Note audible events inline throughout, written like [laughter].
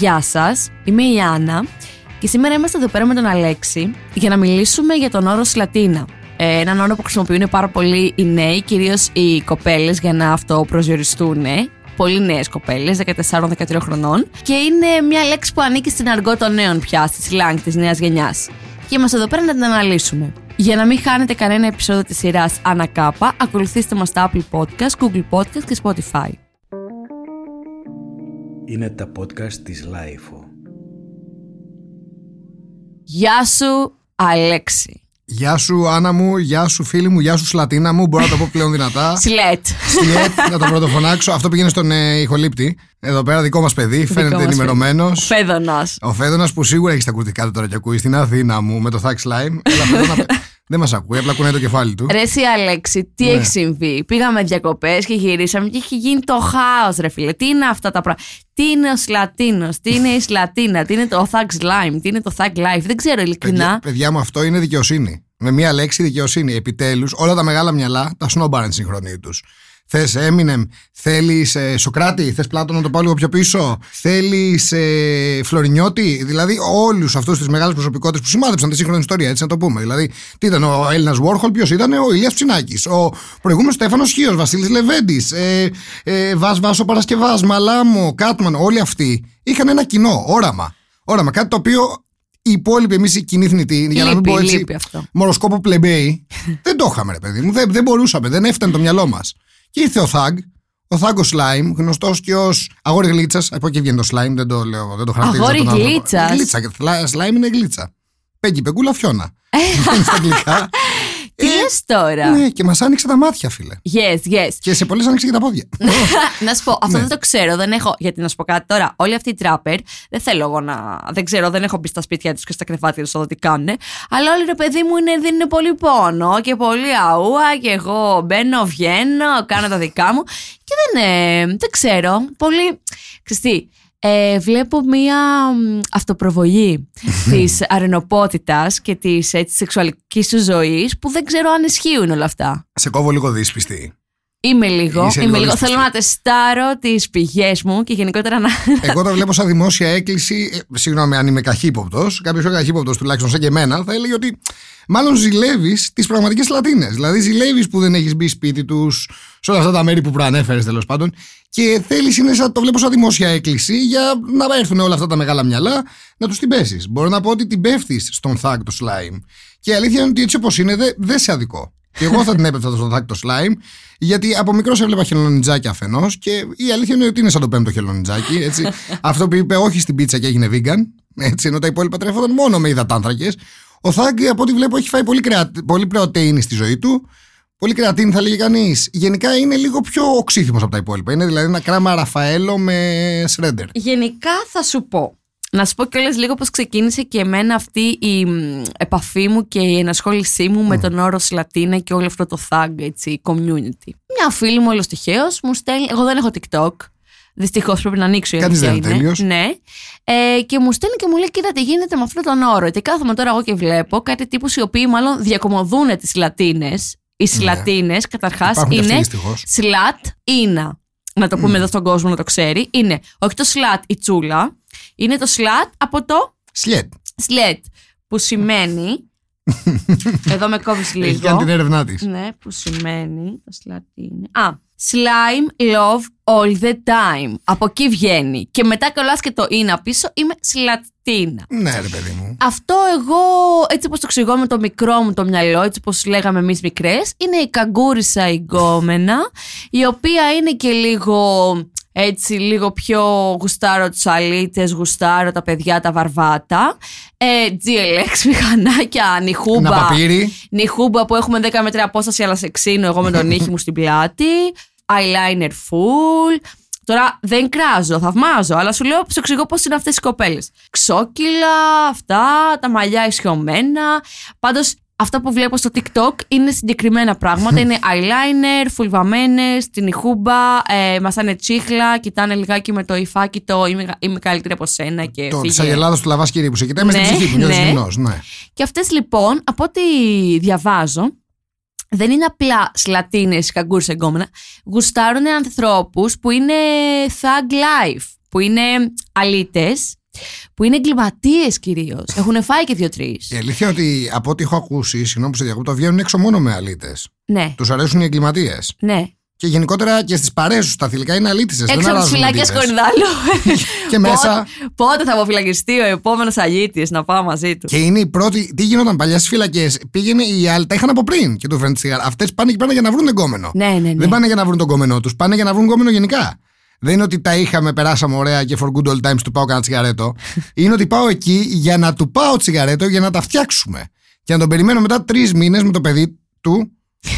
Γεια σας, είμαι η Άννα και σήμερα είμαστε εδώ πέρα με τον Αλέξη για να μιλήσουμε για τον όρο Σλατίνα. Ε, έναν όρο που χρησιμοποιούν πάρα πολύ οι νέοι, κυρίως οι κοπέλες, για να αυτοπροσδιοριστούν. Πολύ νέες κοπέλες, 14-13 χρονών. Και είναι μια λέξη που ανήκει στην αργό των νέων πια, στη σλάνγκ της νέας γενιάς. Και είμαστε εδώ πέρα να την αναλύσουμε. Για να μην χάνετε κανένα επεισόδιο της σειράς Ανακάπα, ακολουθήστε μας στα Apple Podcast, Google Podcast και Spotify. Είναι τα podcast της Lifeo. Γεια σου, Αλέξη. Γεια σου Άννα μου, γεια σου φίλη μου, γεια σου Σλατίνα μου. Μπορώ να το πω πλέον δυνατά. [laughs] Σλέτ. Σλέτ, να το πρωτοφωνάξω. Αυτό πήγαινε στον ε, ηχολήπτη. Εδώ πέρα δικό μας παιδί, φαίνεται μας ενημερωμένος. Φέδωνας. Ο Φέδωνας που σίγουρα έχεις τα κουρτικά του τώρα και ακούεις στην Αθήνα μου με το Thax Slime. Έλα, Φέδωνα, δεν μας ακούει, απλά κουνάει το κεφάλι του. Ρε εσύ Αλέξη, τι Ναι. έχει συμβεί; Πήγαμε διακοπές και γυρίσαμε και έχει γίνει το χάος, ρε φίλε. Τι είναι αυτά τα πράγματα. Τι είναι ο Σλατίνος, τι είναι η Σλατίνα, τι είναι το Thug Slime, τι είναι το Thug Life. Δεν ξέρω Παιδιά, ειλικρινά. παιδιά μου, αυτό είναι δικαιοσύνη. Με μία λέξη δικαιοσύνη. Επιτέλους, όλα τα μεγάλα μυαλά τα σνόμπαραν συγχρονή τους. Θες Eminem, θέλεις ε, Σοκράτη, θες Πλάτων να το πάω λίγο πιο πίσω, θέλεις ε, Φλωρινιώτη. Δηλαδή, όλους αυτούς τις μεγάλες προσωπικότητες που σημάδεψαν τη σύγχρονη ιστορία, έτσι να το πούμε. Δηλαδή, τι ήταν ο Έλληνας Βόρχολ, ποιος ήταν ο Ηλίας Ψινάκης, ο προηγούμενος Στέφανος Χίος, Βασίλης Λεβέντης, ε, ε, Βάς Βάσο Παρασκευάς, Μαλάμο, Κάτμαν, όλοι αυτοί είχαν ένα κοινό όραμα. Όραμα, κάτι το οποίο οι υπόλοιποι εμείς οι κοινοί θνητοί, για να μην Λείπει, πω έτσι, λείπει αυτό. μοροσκόπο πλεμπέι, [laughs] δεν το είχαμε, ρε παιδί μου. Δεν, δεν μπορούσαμε, δεν έφτανε το μυαλό μας. Και ήρθε ο Θαγκ, ο Θάγκος Σλάιμ, γνωστός και ως αγόρι γλίτσας. Από εκεί βγαίνει το Σλάιμ, δεν το λέω, δεν το χαρακτηρίζω. Αγόρι τον άνθρωπο. γλίτσας. Γλίτσα, και θλα- Σλάιμ είναι γλίτσα. Πέγγι, πεγκούλα, φιώνα. Στα αγγλικά. [laughs] Τι λες τώρα. Ναι, και μας άνοιξε τα μάτια, φίλε. Yes, yes. Και σε πολλέ άνοιξε και τα πόδια. [laughs] να σου πω, αυτό Ναι. δεν το ξέρω, δεν έχω. Γιατί να σου πω κάτι τώρα, όλοι αυτοί οι τράπερ, δεν θέλω εγώ να. Δεν ξέρω, δεν έχω μπει στα σπίτια τους και στα κρεβάτια τους εδώ τι κάνουν. Αλλά όλοι ρε παιδί μου είναι, δίνουν πολύ πόνο και πολύ αούα και εγώ μπαίνω, βγαίνω, κάνω τα δικά μου. Και δεν, ε, δεν ξέρω. Πολύ. Ξέρεις τι, ε, βλέπω μία μ, αυτοπροβολή [laughs] της αρενοπότητας και της έτσι, σεξουαλικής σου ζωής που δεν ξέρω αν ισχύουν όλα αυτά. σε κόβω λίγο δύσπιστη. Είμαι λίγο. Είσαι είμαι λίγο λίγο. δύσπιστη. Θέλω να τεστάρω τις πηγές μου και γενικότερα να. Εγώ το βλέπω σαν δημόσια έκκληση. Ε, συγγνώμη, αν είμαι καχύποπτος, κάποιος πιο καχύποπτος τουλάχιστον σαν και εμένα, θα έλεγε ότι μάλλον ζηλεύεις τις πραγματικές Λατίνες. Δηλαδή, ζηλεύεις που δεν έχεις μπει σπίτι τους, σε όλα αυτά τα μέρη που προανέφερες τέλος πάντων, και θέλεις, είναι σαν, το βλέπω σαν δημόσια έκκληση για να έρθουν όλα αυτά τα μεγάλα μυαλά να τους την πέσεις. Μπορώ να πω ότι την πέφτεις στον Thug το slime. Και η αλήθεια είναι ότι έτσι όπως είναι, δεν δεν σε αδικό. Και εγώ θα την έπεφτα στον Thug το slime, γιατί από μικρός έβλεπα χελονιτζάκι αφενός και η αλήθεια είναι ότι είναι σαν το πέμπτο χελονιτζάκι. Έτσι. [laughs] Αυτό που είπε όχι στην πίτσα και έγινε vegan, έτσι, ενώ τα υπόλοιπα τρέφονταν μόνο με υδατάνθρακες. Ο Thug, από ό,τι βλέπω, έχει φάει πολύ, κρεα... πολύ πρωτεΐνη στη ζωή του. Πολύ κρεατίνη θα λέγει κανείς. Γενικά είναι λίγο πιο οξύθυμος από τα υπόλοιπα. Είναι δηλαδή ένα κράμα Ραφαέλο με σρέντερ. Γενικά θα σου πω. Να σου πω κιόλας λίγο πώς ξεκίνησε και εμένα αυτή η μ, επαφή μου και η ενασχόλησή μου με τον όρο Σλατίνα και όλο αυτό το thug έτσι, community. Μια φίλη μου όλος τυχαίως μου στέλνει, εγώ δεν έχω TikTok, Δυστυχώς πρέπει να ανοίξω η Κάνεις αλήθεια δεν είναι. τέλειος. Ναι. Ε, και μου στέλνει και μου λέει: Κοίτα τι γίνεται με αυτόν τον όρο. Και κάθομαι τώρα εγώ και βλέπω κάτι τύπους οι οποίοι μάλλον διακομωδούν τις Λατίνες. Οι Σλατίνες καταρχάς Ναι. Υπάρχουν και αυτοί είναι δυστυχώς. σλατ ήνα. Να το πούμε εδώ στον κόσμο να το ξέρει. Είναι όχι το σλατ η τσούλα, είναι το σλατ από το Σλιέτ. σλετ. Που σημαίνει. [laughs] εδώ με κόβεις λίγο. Έχει κάνει την έρευνά της. Ναι, που σημαίνει. Το σλατ είναι. Α, slime love all the time. Από εκεί βγαίνει. Και μετά κολλά και το είναι πίσω, είμαι σλατίνα. Ναι, ρε παιδί μου. Αυτό εγώ, έτσι όπως το εξηγώ με το μικρό μου το μυαλό, έτσι όπως λέγαμε εμείς μικρές, είναι η καγκούρισα η γκόμενα, η οποία είναι και λίγο, έτσι, λίγο πιο γουστάρω τους αλήτες, γουστάρω τα παιδιά τα βαρβάτα, ε, GLX, [laughs] μηχανάκια, νιχούμπα. Ένα παπύρι. Νιχούμπα που έχουμε 10 μέτρα απόσταση, αλλά σε ξύνω εγώ με τον [laughs] ήχη μου στην πλάτη. Eyeliner full. Τώρα δεν κράζω, θαυμάζω, αλλά σου λέω, σου εξηγώ πώς είναι αυτές οι κοπέλες. Ξόκυλα, αυτά, τα μαλλιά ισιωμένα. Πάντως, αυτά που βλέπω στο TikTok είναι συγκεκριμένα πράγματα. είναι eyeliner, φουλβαμένες, την ηχούμπα, ε, μασάνε τσίχλα, κοιτάνε λιγάκι με το υφάκι το είμαι, είμαι καλύτερη από σένα και Το τη φύγε. Αγελάδα του Λαβάσκηρη που σε κοιτάει με στην Ναι, ψυχή που νιώθεις ναι. γυμνός, Ναι. Και αυτές λοιπόν, από ό,τι διαβάζω, δεν είναι απλά σλατίνες, καγκούρες εγκόμενα, γουστάρουν ανθρώπους που είναι thug life, που είναι αλήτες, που είναι εγκληματίες κυρίως. Έχουν φάει και δύο-τρεις. Η αλήθεια είναι ότι από ό,τι έχω ακούσει, συγγνώμη που σε διακόπτω, βγαίνουν έξω μόνο με αλήτες. Ναι, Τους αρέσουν οι εγκληματίες. ναι. Και γενικότερα και στις παρέες τους τα θηλυκά είναι αλήτησες. Έξω από τις φυλακές Κορυδάλου. [laughs] Και μέσα. Πότε, πότε θα αποφυλακιστεί ο επόμενος αλήτης να πάω μαζί του; Και είναι η πρώτη. Τι γινόταν παλιά στις φυλακές; Πήγαινε οι άλλοι, τα είχαν από πριν και του φέρνει τσιγάρα. Αυτές πάνε και πάνε για να βρουν εγκόμενο. Ναι, ναι, ναι. Δεν πάνε για να βρουν τον κόμενό τους, πάνε για να βρουν κόμενο γενικά. Δεν είναι ότι τα είχαμε, περάσαμε ωραία και for good old times του πάω κανένα τσιγαρέτο. είναι ότι πάω εκεί για να του πάω τσιγαρέτο για να τα φτιάξουμε. Και να τον περιμένω μετά τρεις μήνες με το παιδί του,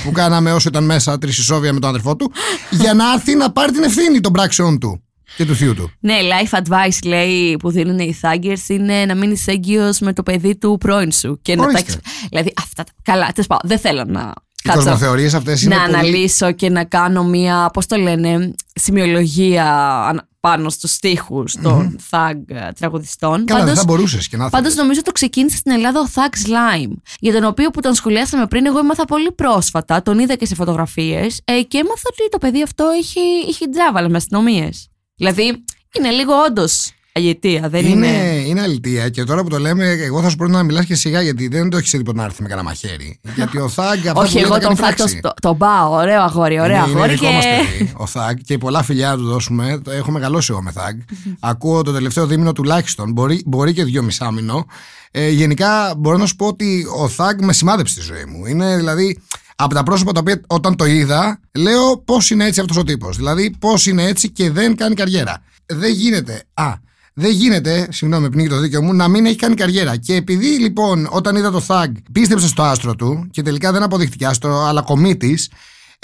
που κάναμε όσο ήταν μέσα τρεις ισόβια με τον αδερφό του, για να έρθει να πάρει την ευθύνη των πράξεων του και του θείου του. Ναι, life advice λέει που δίνουν οι thuggers είναι να μείνεις έγκυος με το παιδί του πρώην σου. Και να τα Ορίστε. έχεις- Δηλαδή αυτά. τα- Καλά, τέλος πάντων. Δεν θέλω να. Οι κοσμοθεωρίε αυτές είναι. να πολύ- αναλύσω και να κάνω μία, πώς το λένε, σημειολογία ανα- πάνω στους στίχους των thug ε, τραγουδιστών. Καλά, δεν Πάντως- θα μπορούσες και να Πάντως θέλεις. νομίζω το ξεκίνησε στην Ελλάδα ο Thug Slime. Για τον οποίο που τον σχολιάσαμε πριν, εγώ έμαθα πολύ πρόσφατα, τον είδα και σε φωτογραφίες και έμαθα ότι το παιδί αυτό έχει, έχει τζάβαλα με αστυνομίες. Δηλαδή είναι λίγο όντως αγετία, δεν είναι. Είναι, είναι αλητία και τώρα που το λέμε, εγώ θα σου πρότεινα να μιλάς και σιγά γιατί δεν το έχεις τίποτα να έρθει με κανένα μαχαίρι. γιατί ο Θάγκ [laughs] αυτά Όχι, που λέει εγώ τα τον κάνει Thug τον πράξη. το, τον πάω. Ωραίο αγόρι, ωραίο Είναι- είναι αγόρι. δικό Και... μας παιδί, ο Θάγκ και πολλά φιλιά να του δώσουμε. Το Έχω μεγαλώσει εγώ με Θάγκ. [laughs] Ακούω το τελευταίο δίμηνο τουλάχιστον. Μπορεί, μπορεί και δύο μισάμινο. Ε, γενικά μπορώ να σου πω ότι ο Θάγκ με σημάδεψε στη ζωή μου. Είναι δηλαδή από τα πρόσωπα τα οποία όταν το είδα, λέω πώς είναι έτσι αυτός ο τύπος. Δηλαδή πώς είναι έτσι και δεν κάνει καριέρα. Δεν γίνεται. Α, δεν γίνεται, συγγνώμη, πνίγει το δίκαιο μου, να μην έχει κάνει καριέρα. Και επειδή λοιπόν όταν είδα το Θάγκ πίστεψε στο άστρο του και τελικά δεν αποδειχτηκε άστρο, αλλά κομίτης,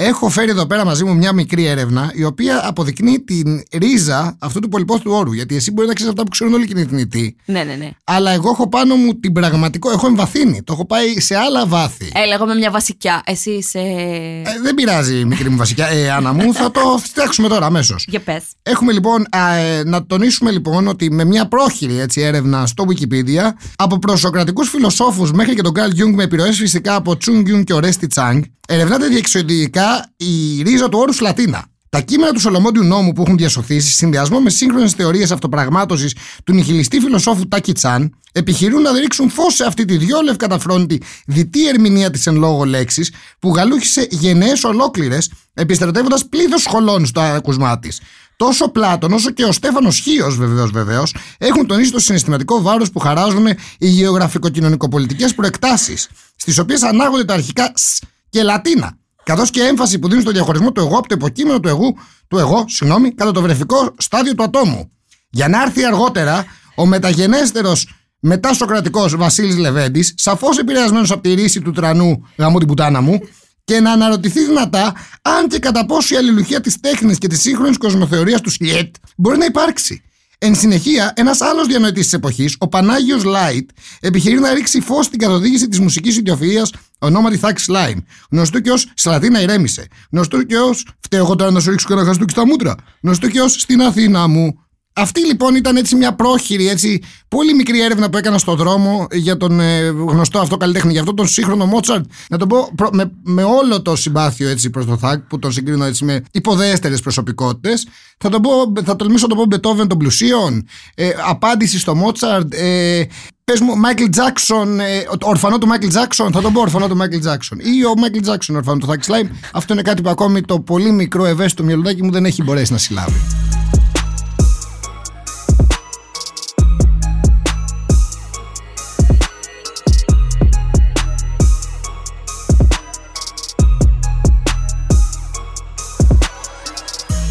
έχω φέρει εδώ πέρα μαζί μου μια μικρή έρευνα η οποία αποδεικνύει την ρίζα αυτού του πολυπόθητου όρου. Γιατί εσύ μπορεί να ξέρεις αυτά που ξέρουν όλοι οι κινητοί. Ναι, ναι, ναι. Αλλά εγώ έχω πάνω μου την πραγματικό, έχω εμβαθύνει. Το έχω πάει σε άλλα βάθη. Έλα, εγώ με μια βασικιά. Εσύ είσαι. Ε, δεν πειράζει, μικρή μου βασικά. Ε, Άννα μου, θα το φτιάξουμε τώρα αμέσως. Για πες. Έχουμε λοιπόν α, ε, να τονίσουμε λοιπόν ότι με μια πρόχειρη έτσι, έρευνα στο Wikipedia από προσοκρατικούς φιλοσόφους μέχρι και τον Καρλ Jung με επιρροές φυσικά από Τσούγκ Jung και Ορέστι Τσάνγκ, ερευνάται διεξοδικά η ρίζα του όρου Λατίνα. Τα κείμενα του Σολομόντιου νόμου που έχουν διασωθεί, σε συνδυασμό με σύγχρονες θεωρίες αυτοπραγμάτωσης του νihilιστή φιλοσόφου Τάκη Τσάν, επιχειρούν να ρίξουν φως σε αυτή τη διόλευ καταφρόνητη διτή ερμηνεία της εν λόγω λέξης, που γαλούχησε γενναίες ολόκληρες, επιστρατεύοντας πλήθος σχολών στο ακουσμά της. Τόσο Πλάτων όσο και ο Στέφανος Χίος, βεβαίως, βεβαίως, έχουν τονίσει το συναισθηματικό βάρος που χαράζουν οι γεωγραφικο-κοινωνικοπολιτικές προεκτάσεις, στις οποίες ανάγονται τα αρχικά σ και λατίνα, καθώς και έμφαση που δίνουν στο διαχωρισμό του εγώ από το υποκείμενο του εγώ, του εγώ συγγνώμη, κατά το βρεφικό στάδιο του ατόμου. Για να έρθει αργότερα ο μεταγενέστερος μετά Σοκρατικό Βασίλης Λεβέντης, σαφώς επηρεασμένος από τη ρίση του τρανού γαμού την πουτάνα μου, και να αναρωτηθεί δυνατά αν και κατά πόσο η αλληλουχία της τέχνης και της σύγχρονης κοσμοθεωρίας του Σλιέτ μπορεί να υπάρξει. Εν συνεχεία, ένας άλλος διανοητής της εποχής, ο Πανάγιος Light, επιχειρεί να ρίξει φως στην καθοδήγηση της μουσικής ιδιοφυΐας ονόματι Thug Slime, γνωστού και ως Σλατίνα ηρέμησε, γνωστού και ως Φταίω εγώ τώρα να σου ρίξω και ένα χαστούκι στα μούτρα, γνωστού και ως Στην Αθήνα μου. Αυτή λοιπόν ήταν έτσι μια πρόχειρη, έτσι, πολύ μικρή έρευνα που έκανα στον δρόμο για τον ε, γνωστό αυτό καλλιτέχνη, για αυτόν τον σύγχρονο Μότσαρτ. Να τον πω προ- με, με όλο το συμπάθειο έτσι προς το Thug που τον συγκρίνω έτσι με υποδέστερες προσωπικότητες. Θα, τον πω, θα τολμήσω να το πω Μπετόβεν των πλουσίων, ε, απάντηση στο Μότσαρτ, ε, Πες μου, Μάικλ Τζάξον, ε, το ορφανό του Μάικλ Τζάξον, θα τον πω ορφανό του Μάικλ Τζάξον. Ή ο Μάικλ Τζάξον, ορφανό του Thug Slime. Αυτό είναι κάτι που ακόμη το πολύ μικρό ευαίσθητο μυαλουδάκι μου δεν έχει μπορέσει να συλλάβει.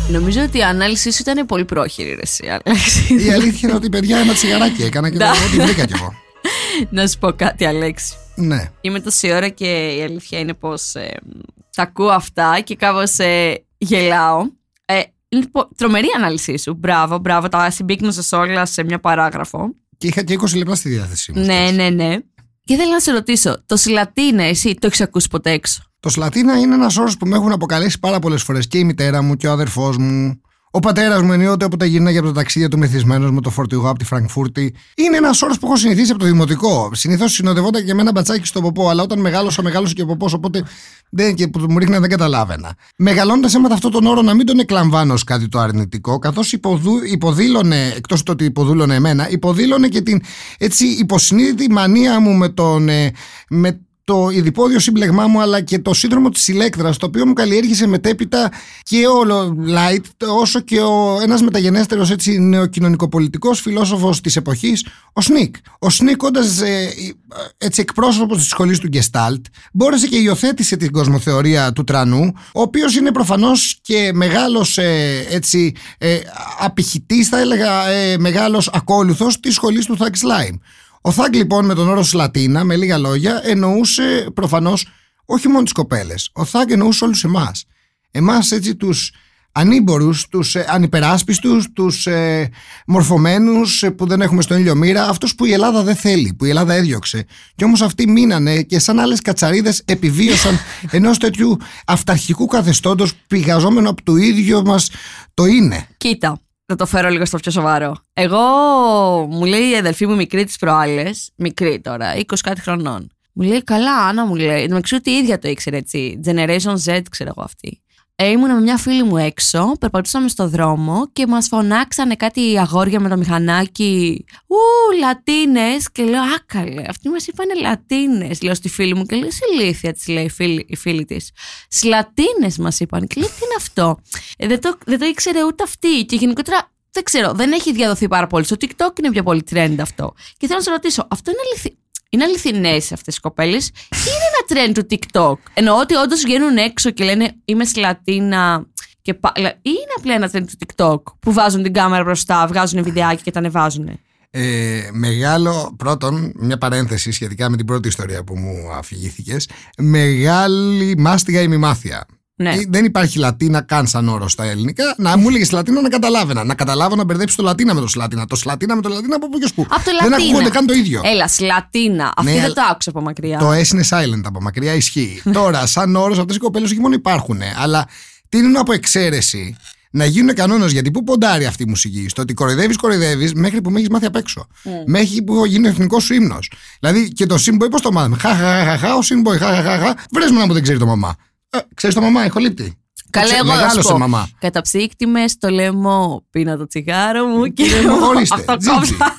Νομίζω ότι η ανάλυση σου ήταν πολύ πρόχειρη, ρε, εσύ, Αλέξη. Η αλήθεια είναι ότι παιδιά ένα τσιγαράκι έκανα και Ναι. ό,τι βρήκα κι εγώ. [laughs] να σου πω κάτι, Αλέξη. Ναι. Είμαι τόση ώρα και η αλήθεια είναι πως ε, τα ακούω αυτά και κάπως ε, γελάω. Ε, λοιπόν, τρομερή ανάλυση σου. Μπράβο, μπράβο. Τα συμπίκνωσες όλα σε μια παράγραφο. Και είχα και 20 λεπτά στη διάθεσή μου. Ναι, ναι, ναι. Και θέλω να σε ρωτήσω, το Σιλατίνα, εσύ το έχεις ακούσει ποτέ έξω; Το Σλατίνα είναι ένας όρος που με έχουν αποκαλέσει πάρα πολλές φορές και η μητέρα μου και ο αδερφός μου. Ο πατέρας μου ενίοτε όποτε γυρνάγε από τα ταξίδια του μεθυσμένος με το φορτηγό από τη Φραγκφούρτη. Είναι ένα όρο που έχω συνηθίσει από το δημοτικό. Συνήθως συνοδευόταν και με ένα μπατσάκι στο ποπό, αλλά όταν μεγάλωσα, μεγάλωσε και ο ποπός, οπότε δεν, και που μου ρίχνει δεν καταλάβαινα. Μεγαλώντας έμαθα αυτόν τον όρο να μην τον εκλαμβάνω ως κάτι το αρνητικό, καθώς υποδήλωνε, εκτός το ότι υποδήλωνε εμένα, υποδήλωνε και την έτσι υποσυνείδητη μανία μου με τον. ε, με το οιδιπόδειο σύμπλεγμά μου αλλά και το σύνδρομο της Ηλέκτρας το οποίο μου καλλιέργησε μετέπειτα και ο Light όσο και ο ένας μεταγενέστερος έτσι νεοκοινωνικοπολιτικός φιλόσοφος της εποχής ο Snik. Ο Snik όντας ε, έτσι εκπρόσωπος της σχολής του Γκεστάλτ μπόρεσε και υιοθέτησε την κοσμοθεωρία του Τρανού ο οποίος είναι προφανώς και μεγάλος ε, έτσι ε, απηχητής θα έλεγα ε, μεγάλος ακόλουθος της σχολής του Thug Slime. Ο Θάγκ λοιπόν με τον όρο Σλατίνα, με λίγα λόγια, εννοούσε προφανώς όχι μόνο τις κοπέλες. Ο Θάγκ εννοούσε όλους εμάς. Εμάς έτσι τους ανήμπορους, τους ε, ανυπεράσπιστους, τους ε, μορφωμένους ε, που δεν έχουμε στον ήλιο μοίρα, αυτούς που η Ελλάδα δεν θέλει, που η Ελλάδα έδιωξε. Και όμως αυτοί μείνανε και σαν άλλες κατσαρίδες επιβίωσαν [laughs] ενός τέτοιου αυταρχικού καθεστώτος πηγαζόμενο από το ίδιο μας το είναι. Κοίτα, θα το φέρω λίγο στο πιο σοβαρό. Εγώ, μου λέει η αδελφή μου μικρή της προάλλες, μικρή τώρα, 20 κάτι χρονών. Μου λέει, καλά, Άννα μου λέει. Δεν ξέρω ότι η ίδια το ήξερε έτσι. Generation Z, ξέρω εγώ αυτή. Ε, ήμουνα με μια φίλη μου έξω, περπατούσαμε στο δρόμο και μας φωνάξανε κάτι αγόρια με το μηχανάκι. Ου, Λατίνες! Και λέω, Άκαλε, αυτοί μας είπανε Λατίνες. Λέω στη φίλη μου και λέω, Είσαι ηλίθια, της λέει η φίλη, η φίλη της. Σλατίνε μας είπαν. Και λέω, Τι είναι αυτό; Ε, δεν, το, δεν το ήξερε ούτε αυτή. Και γενικότερα δεν ξέρω, δεν έχει διαδοθεί πάρα πολύ. Στο TikTok είναι πιο πολύ trend αυτό. Και θέλω να σε ρωτήσω, αυτό είναι αληθι... Είναι αληθινές αυτές οι κοπέλες ή είναι ένα trend του TikTok. Εννοώ ότι όντως βγαίνουν έξω και λένε Είμαι σλατίνα. Και πα... ή είναι απλά ένα trend του TikTok που βάζουν την κάμερα μπροστά, βγάζουν βιντεάκι και τα ανεβάζουν. Ε, μεγάλο, πρώτον, μια παρένθεση σχετικά με την πρώτη ιστορία που μου αφηγήθηκες Μεγάλη μάστιγα η μημάθεια. Ναι. Ε, Δεν υπάρχει Λατίνα καν σαν όρο στα ελληνικά. Να μου έλεγες Λατίνα να καταλάβαινα. Να καταλάβω να μπερδέψει το Λατίνα με το Σλατίνα. Το Σλατίνα με το Λατίνα από πού και πού. Από το Δεν Λατίνα. ακούγονται καν το ίδιο. Έλα, σλατίνα. Αυτή Ναι, δεν το άκουσα από μακριά. Το S είναι silent από μακριά, ισχύει. [laughs] Τώρα, σαν όρος, αυτές οι κοπέλες όχι μόνο υπάρχουν, αλλά τείνουν από εξαίρεση να γίνουν κανόνα. Γιατί πού ποντάρει αυτή η μουσική, στο ότι κοροϊδεύεις, κοροϊδεύεις μέχρι που με έχεις μάθει απ' έξω. Μέχρι που γίνει ο εθνικός σου ύμνος. Δηλαδή και το σύμποϊ πώς το μάθαμε; Χα, χα, χα, χα, ο σύμποϊ, χα, χα, χα, χα. Βρες μου να που δεν ξέρει το μαμά. Ε, ξέρεις το μαμά, έχω λείπτη. Καλέ, εγώ να σου Μεγάλωσε πω. μαμά. Καταψύκτη με στο λαιμό, πίνα το τσιγάρο μου και. Ορίστε, Αυτό Τζίτζι. κόψα.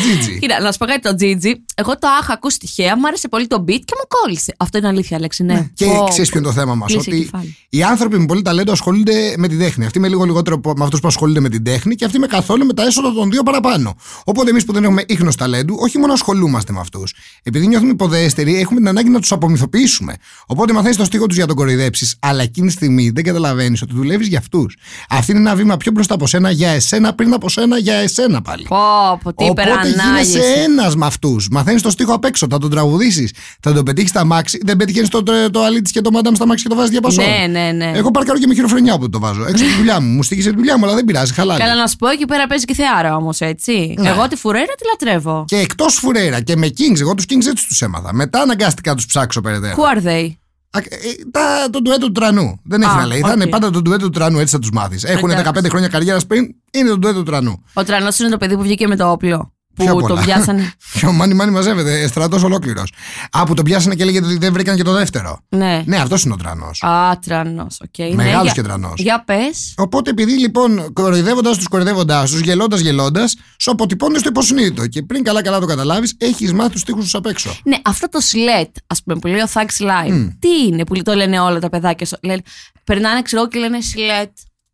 Τζίτζι. Κοίτα, να σου πω κάτι το Gigi. Εγώ το είχα ακούσει τυχαία, μου άρεσε πολύ το beat και μου κόλλησε. Αυτό είναι αλήθεια, Αλέξη, ναι. Και Πω, ξέρεις ποιο είναι το θέμα μας. κλείσε Ότι κεφάλι. οι άνθρωποι με πολύ ταλέντο ασχολούνται με τη τέχνη. Αυτοί με λίγο λιγότερο από- με αυτούς που ασχολούνται με την τέχνη και αυτοί με καθόλου με τα έσοδα των δύο παραπάνω. Οπότε εμείς που δεν έχουμε ίχνος ταλέντου, όχι μόνο ασχολούμαστε με αυτούς. Επειδή νιώθουμε υποδέστεροι, έχουμε την ανάγκη να τους απομυθοποιήσουμε. Οπότε μαθαίνεις το στίχο τους για τον κοροϊδέψεις, αλλά εκείνη τη στιγμή δεν καταλαβαίνεις ότι δουλεύεις για αυτούς. Αυτή είναι ένα βήμα πιο μπροστά από σένα για εσένα πριν από σένα για εσένα πάλι. Πω, πω, τι Οπότε υπερανάγηση. γίνεσαι ένας με αυτούς. Μαθαίνεις το στίχο απ' έξω, θα τον τραγουδήσεις, θα τον πετύχεις στα μάξι. Δεν πετυχαίνεις το, το, το αλίτης και το μάνταμ στα μάξι και το βάζεις διαπασό. Ναι, ναι, ναι. Εγώ παρκάρω και με χειροφρενιά που το βάζω. Έξω από τη δουλειά μου. Μου στήγησε τη δουλειά μου, αλλά δεν πειράζει. Χαλάει. Καλά, να σου πω, εκεί πέρα παίζει και θεάρα όμως, έτσι. Ναι. Εγώ τη Φουρέιρα τη λατρεύω. Και εκτός Φουρέιρα και με Kings, εγώ τους Kings έτσι τους έμαθα. Μετά αναγκάστηκα να τους ψάξω περαιτέρω. Who are they? Α, ε, τα, το ντουέτο του τρανού. Δεν έχει Α, να λέει. Θα οκ. είναι πάντα το ντουέτο του τρανού, έτσι θα τους μάθεις. Έχουν Εντάξει. 15 χρόνια καριέρας πριν, είναι το ντουέτο του τρανού. Ο τρανός είναι το παιδί που βγήκε με το όπλο. Πιο Που το πολλά. πιάσανε. [laughs] Πιο μάνι μάνι μαζεύεται, στρατός ολόκληρος. Α, που τον πιάσανε και λέγεται ότι δεν βρήκαν και το δεύτερο. Ναι. Ναι, αυτός είναι ο τρανός. Α, τρανός. Οκ. Μεγάλος ναι, και για- τρανός. Για πες. Οπότε επειδή λοιπόν κοροϊδεύοντας τους, κοροϊδεύοντά τους, γελώντας γελώντας, σου αποτυπώνεις στο υποσυνείδητο. Και πριν καλά-καλά το καταλάβεις, έχεις μάθει τους στίχους τους απ' έξω. Ναι, αυτό το slatt, ας πούμε, που λέει ο Thug Slime. Τι είναι που το λένε όλα τα παιδάκια. στο- Λένε, περνάνε, ξέρω εγώ, και λένε slatt.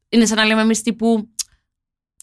Είναι σαν να λέμε εμείς τύπου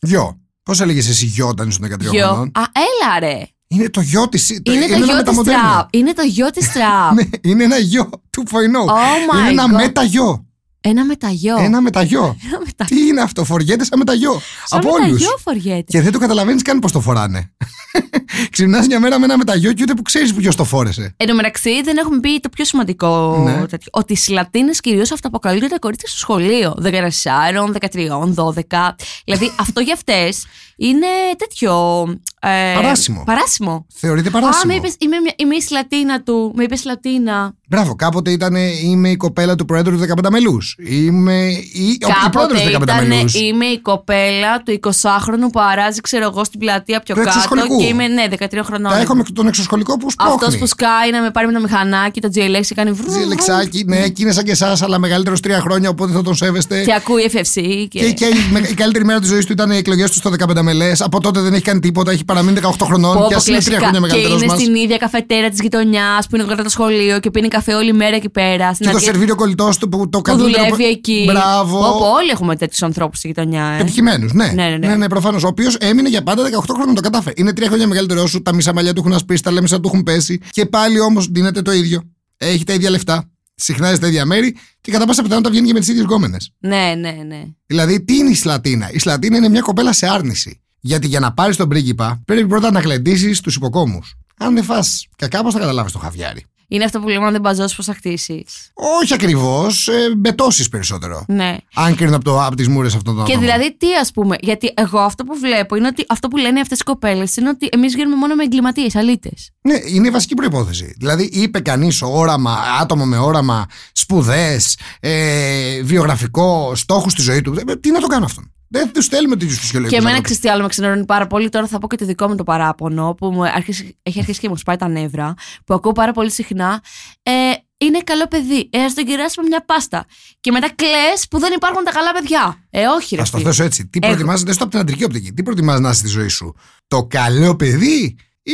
Γιο. Πώς έλεγες εσύ γιο όταν ήσουν 13 γιο. χρονών; Α, έλα ρε. Είναι το γιο τη. Είναι το ένα γιο της μεταμοντέρνο. τραπ. Είναι το γιο της [laughs] τραπ. Ναι, είναι ένα γιο 2.0. Oh my είναι ένα God. Μεταγιο. Ένα μεταγιό. Ένα μεταγιο. [laughs] Ένα μετα- Τι είναι αυτό, φοριέται σαν μεταγιο. Σαν Από όλους. μεταγιό φοριέται. Και δεν το καταλαβαίνεις καν πώς το φοράνε. [laughs] Ξυπνάς μια μέρα με ένα μεταγιο και ούτε που ξέρεις ποιος το φόρεσε. Εν τω μεταξύ, δεν έχουμε πει το πιο σημαντικό Ναι. τέτοιο. Ότι οι Λατίνες κυρίως αυτοαποκαλούνται τα κορίτσια στο σχολείο. 14, 13, 12. Δηλαδή, [laughs] αυτό για αυτές είναι τέτοιο. Ε, Παράσημο. Παράσημο. Θεωρείται Α, παράσημο. με είπες, είμαι, μια- είμαι η Σλατίνα του. Με είπες Λατίνα. Μπράβο, κάποτε ήταν είμαι η κοπέλα του Προέδρου του 15 μελούς. Είμαι η, ο, η Κάποτε πρόεδρο του 15 ήταν μελούς. είμαι η κοπέλα του 20χρονου που αράζει, ξέρω εγώ, στην πλατεία πιο Του κάτω. εξωσχολικού. Και είμαι, ναι, 13 χρονών. Τα έχω με τον εξωσχολικό που σπρώχνει. Αυτός που σκάει να με πάρει με το μηχανάκι, το GLX και κάνει βρου. Ζηλεξάκι, ναι, και είναι σαν και εσάς, αλλά μεγαλύτερος τρία χρόνια, οπότε θα τον σέβεστε. Και ακούει FFC. Και... Και, και η, με- η καλύτερη μέρα της ζωής του ήταν οι εκλογές του στο 15 μελές. Από τότε δεν έχει κάνει τίποτα, έχει παραμείνει 18 χρονών Πω, και πω, ας είναι τρία κλασικά. χρόνια Και μεγαλύτερος είναι μας. στην ίδια καφετέρα της γειτονιάς που είναι κοντά το σχολείο και πίνει καφέ όλη μέρα εκεί πέρα. Στην Και το αρχή- σερβίριο κολλητός του που το που καλύτερο. δουλεύει εκεί. Μπράβο. Πω, πω, όλοι έχουμε τέτοιους ανθρώπους στη γειτονιά. Ε. Πετυχημένου, ναι. Ναι, ναι, ναι. ναι, ναι προφανώς. Ο οποίος έμεινε για πάντα 18 χρόνια το κατάφερε. Είναι τρία χρόνια μεγαλύτερό σου, τα μισά μαλλιά του έχουν ασπίσει, τα λέμισα του έχουν πέσει. Και πάλι όμως δίνεται το ίδιο. Έχει τα ίδια λεφτά. Συχνάζει στα ίδια μέρη και κατά πάσα πιθανότητα βγαίνει και με τις ίδιες γκόμενες. Ναι, ναι, ναι. Δηλαδή, τι είναι η Σλατίνα; Η Σλατίνα είναι μια κοπέλα σε άρνηση. Γιατί για να πάρεις τον πρίγκιπα, πρέπει πρώτα να γλεντήσεις τους υποκόμους. Αν δεν φας κακά, πώς θα καταλάβεις το χαβιάρι; Είναι αυτό που λέμε αν δεν μπαζώσεις, πώς θα χτίσεις. Όχι ακριβώς, ε, μπετώσει περισσότερο. Ναι. Αν κρίνω από, το, από τις μούρες αυτών των Και ατόμων. δηλαδή τι ας πούμε, γιατί εγώ αυτό που βλέπω είναι ότι αυτό που λένε αυτές οι κοπέλες είναι ότι εμείς βγαίνουμε μόνο με εγκληματίες, αλήτες. Ναι, είναι η βασική προπόθεση. Δηλαδή, είπε κανείς όραμα, άτομο με όραμα, σπουδές, ε, βιογραφικό, στόχους στη ζωή του. Ε, Τι να το κάνω αυτόν. Δεν τους στέλνουμε τέτοιους φυσιολογικούς. Και εμένα ξέρεις τι άλλο με ξενερώνει πάρα πολύ. Τώρα θα πω και το δικό μου το παράπονο που μου αρχίσει, έχει αρχίσει και μου σπάει τα νεύρα. Που ακούω πάρα πολύ συχνά. Ε, είναι καλό παιδί. Ε, ας τον κεράσουμε μια πάστα. Και μετά κλε που δεν υπάρχουν τα καλά παιδιά. Ε, όχι, ρε. Α το φίλε. θέσω έτσι. Τι Εγώ- προτιμάς, δεν στο από την αντρική οπτική. Τι προτιμά να είσαι στη ζωή σου, Το καλό παιδί ή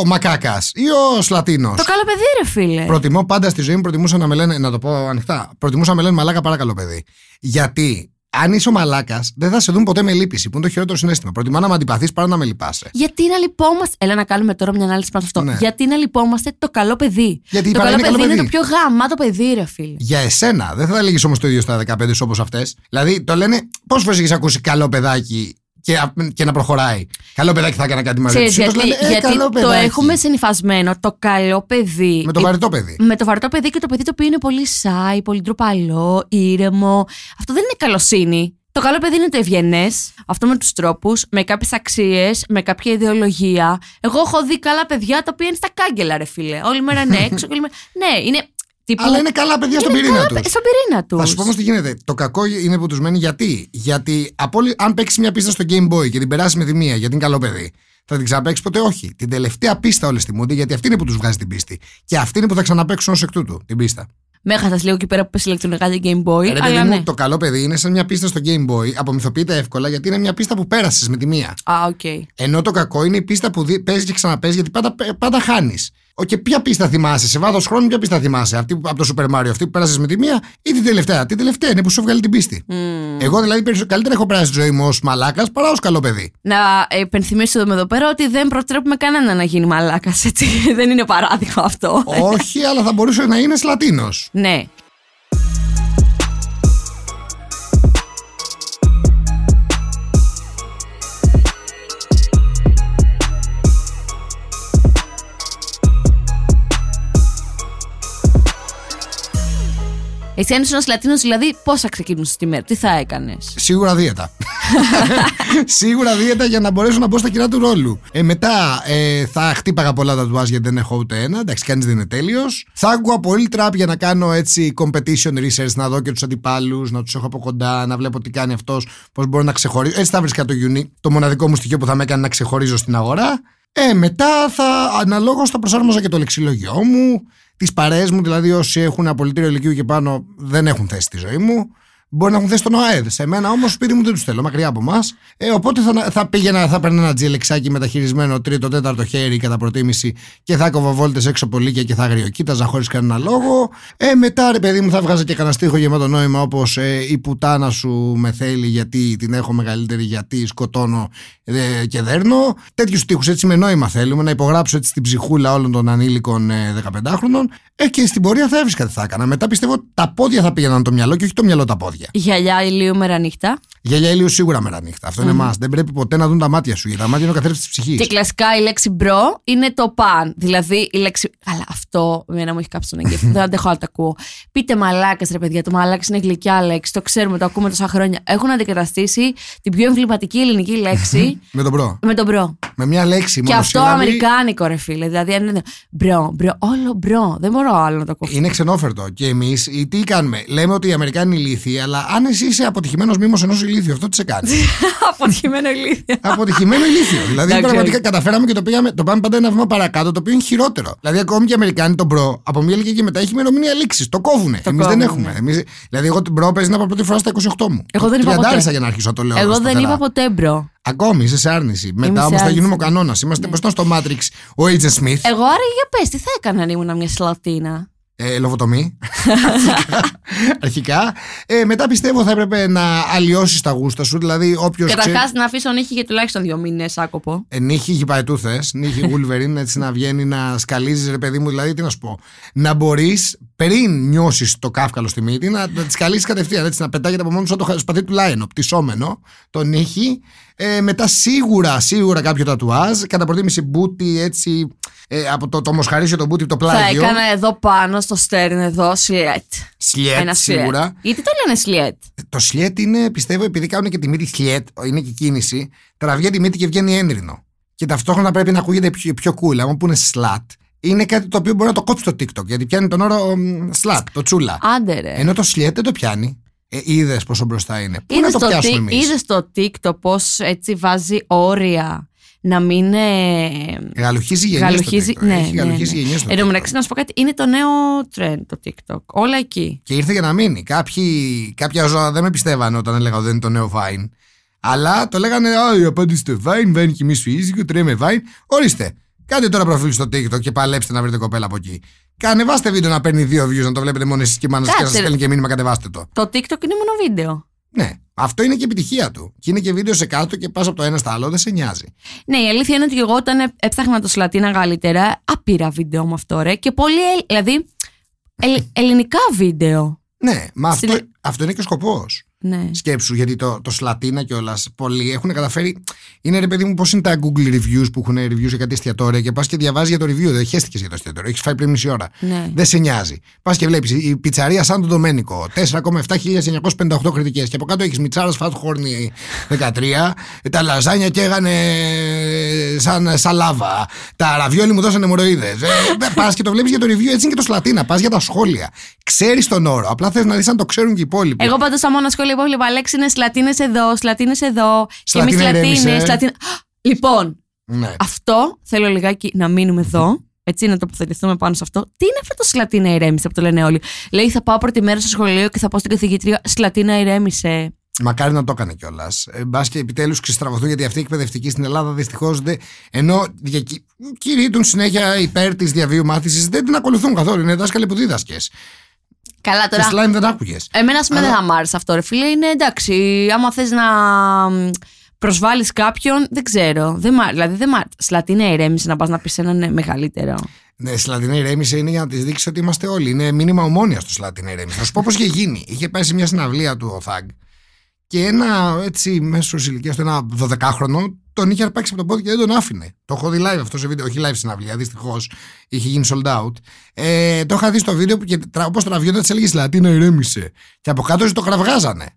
ο μακάκας ή ο σλατίνος; Το καλό παιδί, ρε φίλε. Προτιμώ πάντα στη ζωή μου, προτιμούσα να με λένε, να το πω ανοιχτά, προτιμούσα να με λένε μαλάκα παρά καλό παιδί. Γιατί; Αν είσαι ο μαλάκας, δεν θα σε δουν ποτέ με λύπηση, που είναι το χειρότερο συνέστημα. Προτιμά να με αντιπαθείς παρά να με λυπάσαι. Γιατί να λυπόμαστε. Έλα να κάνουμε τώρα μια ανάλυση πάνω σε αυτό. Ναι. Γιατί να λυπόμαστε το καλό παιδί; Γιατί το παρά καλό είναι παιδί καλό είναι το παιδί. πιο γαμάτο παιδί, ρε φίλε. Για εσένα, δεν θα έλεγε όμως το ίδιο στα 15 όπως αυτές. Δηλαδή, το λένε, πόσες φορές έχεις ακούσει καλό παιδάκι και, και να προχωράει. Καλό παιδάκι θα έκανα κάτι μαζί Ξέρεις, του. γιατί, γιατί το έχουμε συνηθισμένο το καλό παιδί. Με το βαρετό παιδί. με το βαρετό παιδί και το παιδί το οποίο είναι πολύ σάι, πολύ ντροπαλό, ήρεμο. Αυτό δεν είναι καλοσύνη. Το καλό παιδί είναι το ευγενές, αυτό με τους τρόπους, με κάποιες αξίες, με κάποια ιδεολογία. Εγώ έχω δει καλά παιδιά τα οποία είναι στα κάγκελα, ρε φίλε. Όλη μέρα είναι [laughs] έξω. και Όλη μέρα... Ναι, είναι. Τύπου... Αλλά είναι καλά παιδιά στον είναι πυρήνα καλά τους. παι- Στον πυρήνα τους. Θα σου πω όμως τι γίνεται. Το κακό είναι που τους μένει γιατί. Γιατί από όλη- αν παίξεις μια πίστα στο Game Boy και την περάσεις με τη μία γιατί είναι καλό παιδί, θα την ξαναπαίξει ποτέ όχι. Την τελευταία πίστα όλες θυμούνται γιατί αυτή είναι που τους βγάζει την πίστη. Και αυτή είναι που θα ξαναπαίξουν ως εκ τούτου την πίστα. Με έχασα λίγο εκεί πέρα που πες ηλεκτρονικά για Game Boy. Ρε παιδί αλλά μου, ναι. το καλό παιδί είναι σαν μια πίστα στο Game Boy. Απομυθοποιείται εύκολα γιατί είναι μια πίστα που πέρασες με τη μία. Α, οκ. Ενώ το κακό είναι η πίστα που παίζεις και ξαναπαίζεις γιατί πάντα, πάντα χάνεις. Και ποια πίστα θυμάσαι, σε βάθος χρόνου, ποια πίστα θυμάσαι, αυτή που- από το Super Mario, αυτή που πέρασες με τη μία ή την τελευταία; Την τελευταία είναι που σου βγάλει την πίστη. Εγώ δηλαδή περισσο- καλύτερα έχω περάσει τη ζωή μου ως μαλάκας παρά ως καλό παιδί. Να υπενθυμίσω εδώ, εδώ πέρα ότι δεν προτρέπουμε κανένα να γίνει μαλάκας. Έτσι. [laughs] δεν είναι παράδειγμα αυτό. Όχι, αλλά θα μπορούσε να είναι Λατίνο. ναι. Εσύ αν ήσουν ένας Λατίνος, δηλαδή, πώς θα ξεκινούσες τη μέρα, τι θα έκανες; Σίγουρα δίαιτα. [laughs] Σίγουρα δίαιτα για να μπορέσω να μπω στα κοινά του ρόλου. Ε, μετά ε, θα χτύπαγα πολλά τα τουάζ γιατί δεν έχω ούτε ένα. Εντάξει, κανείς δεν είναι τέλειος. Θα άκουγα πολύ τραπ για να κάνω έτσι competition research, να δω και τους αντιπάλους, να τους έχω από κοντά, να βλέπω τι κάνει αυτός, πώς μπορώ να ξεχωρίσω. Έτσι θα βρίσκα το unique, το μοναδικό μου στοιχείο που θα με έκανε να ξεχωρίζω στην αγορά. Ε, μετά θα αναλόγως θα προσάρμοζα και το λεξιλόγιό μου. Τις παρέες μου, δηλαδή όσοι έχουν απολυτήριο ηλικίου και πάνω δεν έχουν θέση στη ζωή μου. Μπορεί να έχουν θέσει τον ΟΑΕΔ. Σε μένα όμως σπίτι μου δεν τους θέλω, μακριά από εμάς. Ε, οπότε θα, θα πήγαινα, θα παίρνω ένα τζιλεξάκι μεταχειρισμένο τρίτο, τέταρτο χέρι κατά προτίμηση και θα έκοβα βόλτες έξω από λύκεια και θα αγριοκοίταζα χωρίς κανένα λόγο. Ε, μετά ρε παιδί μου θα βγάζα και κανένα στίχο γεμάτο νόημα όπως ε, η πουτάνα σου με θέλει γιατί την έχω μεγαλύτερη, γιατί σκοτώνω ε, και δέρνω. Τέτοιους στίχους έτσι με νόημα θέλουμε να υπογράψω έτσι την ψυχούλα όλων των ανήλικων ε, 15χρονων. Ε, και στην πορεία θα έβρισκα τι θα έκανα. Μετά πιστεύω τα πόδια θα πήγαιναν το μυαλό και όχι το μυαλό τα πόδια. Γυαλιά ηλίου μέρα νύχτα. Γυαλιά ηλίου σίγουρα μέρα νύχτα. Αυτό είναι μας. Δεν πρέπει ποτέ να δουν τα μάτια σου. Γιατί τα μάτια είναι ο καθρέφτης της ψυχής. Και κλασικά η λέξη bro είναι το παν. Δηλαδή η λέξη. Αλλά αυτό εμένα μου έχει κάψει τον εγκέφαλο. [laughs] Δεν αντέχω άλλο το ακούω. Πείτε μαλάκα, ρε παιδιά. Το μαλάκα είναι γλυκιά λέξη. Το ξέρουμε, το ακούμε τόσα χρόνια. Έχουν αντικαταστήσει την πιο εμβληματική ελληνική λέξη [laughs] Με τον bro. με τον bro. Με μια λέξη Και μόνο. αυτό αμερικάνικο, ρε φίλε. Δηλαδή αν είναι. Bro, bro, όλο bro. Δεν μπορώ άλλο να το ακούω. Είναι ξενόφερτο. Και εμείς τι κάνουμε; Λέμε ότι οι Αμερικάνοι είναι ηλίθιοι, αλλά αν εσύ είσαι αποτυχημένος μίμος ενός ηλίθιου, αυτό τι σε κάνει; [laughs] Αποτυχημένο ηλίθιο. αποτυχημένο ηλίθιο. δηλαδή Εντάξει, πραγματικά όχι. καταφέραμε και το, πήγαμε, το πάμε πάντα ένα βήμα παρακάτω, το οποίο είναι χειρότερο. Δηλαδή ακόμη και οι Αμερικάνοι τον bro από μία ηλικία και μετά έχει ημερομηνία λήξης. Το κόβουνε. Το Εμείς δεν κόβουνε. έχουμε. Εμείς, δηλαδή εγώ την bro παίζει να είπα πρώτη φορά στα 28 μου. Εγώ δεν είπα ποτέ. Τριαντάρισα για να αρχίσω να το λέω. Εγώ δεν σταθερά. είπα ποτέ bro. Ακόμη είσαι σε άρνηση. Μετά σε όμως θα άρνηση. γίνουμε ο κανόνας. Είμαστε Ναι. μπροστά στο Matrix ο Agent Smith. Εγώ άρα για πες, τι θα έκανα αν ήμουν μια Σλατίνα; Ε, λοβοτομή. Αρχικά. [laughs] Αρχικά. Ε, μετά πιστεύω θα έπρεπε να αλλοιώσεις τα γούστα σου. Δηλαδή, όποιος. Καταρχάς να αφήσω νύχη για τουλάχιστον δύο μήνες άκοπο. Ε, νύχη γυπαετού θε, νύχη Wolverine, έτσι να βγαίνει να σκαλίζεις, ρε παιδί μου. Δηλαδή, τι να σου πω. Να μπορείς πριν νιώσεις το κάφκαλο στη μύτη, να, να τη σκαλίσει κατευθείαν. Έτσι, να πετάγεται από μόνο σου σαν το σπαθί του Λάιενο, πτυσσόμενο, το νύχη. Ε, μετά σίγουρα, σίγουρα κάποιο τατουάζ. Κατά προτίμηση μπούτι, έτσι, ε, από το, το μοσχαρίσιο το μπούτι, το Θα πλάγιο. έκανα εδώ πάνω στο στέρν εδώ σλιέτ. Σλιέτ, Ένα σλιέτ. σίγουρα. Γιατί το λένε σλιέτ; Το σλιέτ είναι, πιστεύω, επειδή κάνουν και τη μύτη σλιέτ, είναι και κίνηση, τραβιέται τη μύτη και βγαίνει ένρινο. Και ταυτόχρονα πρέπει να ακούγεται πιο, πιο cool. Αν πούνε slut, είναι κάτι το οποίο μπορεί να το κόψει το TikTok. Γιατί πιάνει τον όρο μ, slut, το τσούλα. Άντε ρε. Ενώ το σλιέτ δεν το πιάνει. Ε, Είδες πόσο μπροστά είναι. Πού να Είδες το το, πιάσουμε τι- εμείς; είδες το TikTok πώς έτσι βάζει όρια να μην ε, Γαλουχίζει γενιές γαλουχίζει. το TikTok. Ναι, Έχει ναι, γαλουχίσει ναι. γενιές το Εν τω TikTok. μεταξύ να σου πω κάτι, είναι το νέο trend το TikTok. Όλα εκεί. Και ήρθε για να μείνει. Κάποιοι, κάποια ζώα δεν με πιστεύανε όταν έλεγα ότι δεν είναι το νέο Vine. Αλλά το λέγανε, Α, η απάντηση στο Vine, Vine και εμείς φυσικό, τρώμε Vine. Ορίστε. Κάντε τώρα προφίλ στο TikTok και παλέψτε να βρείτε κοπέλα από εκεί. Κανεβάστε βίντεο να παίρνει δύο views, να το βλέπετε μόνο εσείς και η μάνα σας και να σας Κάτσε, ρε. στέλνει και μήνυμα, κατεβάστε το. Το TikTok είναι μόνο βίντεο. Ναι, αυτό είναι και επιτυχία του. Και είναι και βίντεο σε κάτω και πας από το ένα στο άλλο, δεν σε νοιάζει. Ναι, η αλήθεια είναι ότι εγώ όταν έψαχνα το Σλατίνα καλύτερα, άπειρα βίντεο με αυτό ρε. Και πολύ, ελ- δηλαδή, ελ- ελληνικά βίντεο. Ναι, μα αυτό, Στην- αυτό είναι και ο σκοπός. Ναι. Σκέψου, γιατί το, το Σλατίνα κιόλας πολλοί έχουν καταφέρει. Είναι ρε παιδί μου, πώς είναι τα Google reviews που έχουν reviews για κάτι εστιατόρια και πας και διαβάζεις για το review. Δεν χαίστηκες για το εστιατόριο. Έχεις φάει πριν μισή ώρα. Ναι. Δεν σε νοιάζει. Πας και βλέπεις η πιτσαρία σαν τον Ντομένικο. 4,7.958 κριτικές. Και από κάτω έχεις Μιτσάρας Φατ Χόρνη 13. Τα λαζάνια καίγανε σαν σαλάβα. Τα ραβιόλι μου δώσανε μοροίδε. Ε, πας και το βλέπεις για το review. Έτσι είναι και το Σλατίνα. Πας για τα σχόλια. Ξέρεις τον όρο. Απλά θες να δεις αν το ξέρουν και οι υπόλοιποι. Εγώ πάντως τα μόνα σχόλια που έβλεπα λέξη είναι σλατίνες εδώ, σλατίνες εδώ. Και εμείς Σλατίνα σλατίνες. ηρέμησε. Σλατίνε. Λοιπόν, Ναι. αυτό θέλω λιγάκι να μείνουμε εδώ. Έτσι, να τοποθετηθούμε πάνω σε αυτό. Τι είναι αυτό το Σλατίνα ηρέμησε που το λένε όλοι; Λέει, θα πάω πρώτη μέρα στο σχολείο και θα πω στην καθηγήτρια Σλατίνα ηρέμησε. Μακάρι να το έκανε κιόλας. Ε, Μπας και επιτέλους ξεστραβωθούν γιατί αυτοί οι εκπαιδευτικοί στην Ελλάδα δυστυχώς δεν. ενώ διακυ... κηρύττουν συνέχεια υπέρ της διαβίου μάθησης, δεν την ακολουθούν καθόλου. Είναι δάσκαλοι που δίδασκες. Καλά Και τώρα. slime δεν άκουγες. Εμένα σημαίνει Αλλά- δεν θα μ' άρεσε αυτό, ρε φίλε. Είναι εντάξει. Άμα θες να προσβάλλεις κάποιον, δεν ξέρω. Δεν μ' άρεσε. Δηλαδή, δεν μ' άρεσε. Σλατίνα ηρέμησε να πας να πεις έναν ε, μεγαλύτερο. Ναι, Σλατινέ ηρέμησε είναι για να της δείξεις ότι είμαστε όλοι. Είναι μήνυμα ομόνοια στο Σλατινέ ηρέμησε. Θα σου πω πώς είχε γίνει. Είχε πάει σε μια συναυλία του ο Θαγκ και ένα έτσι μέσω ηλικίας του, ένα 12χρονο, τον είχε αρπάξει από το πόδι και δεν τον άφηνε. Το έχω δει live αυτό σε βίντεο. Όχι live συναυλία, δυστυχώς. Είχε γίνει sold out. Ε, το είχα δει στο βίντεο που και όπως τραβιόταν της έλεγες Σλατίνα ηρέμησε. Και από κάτω το κραυγάζανε.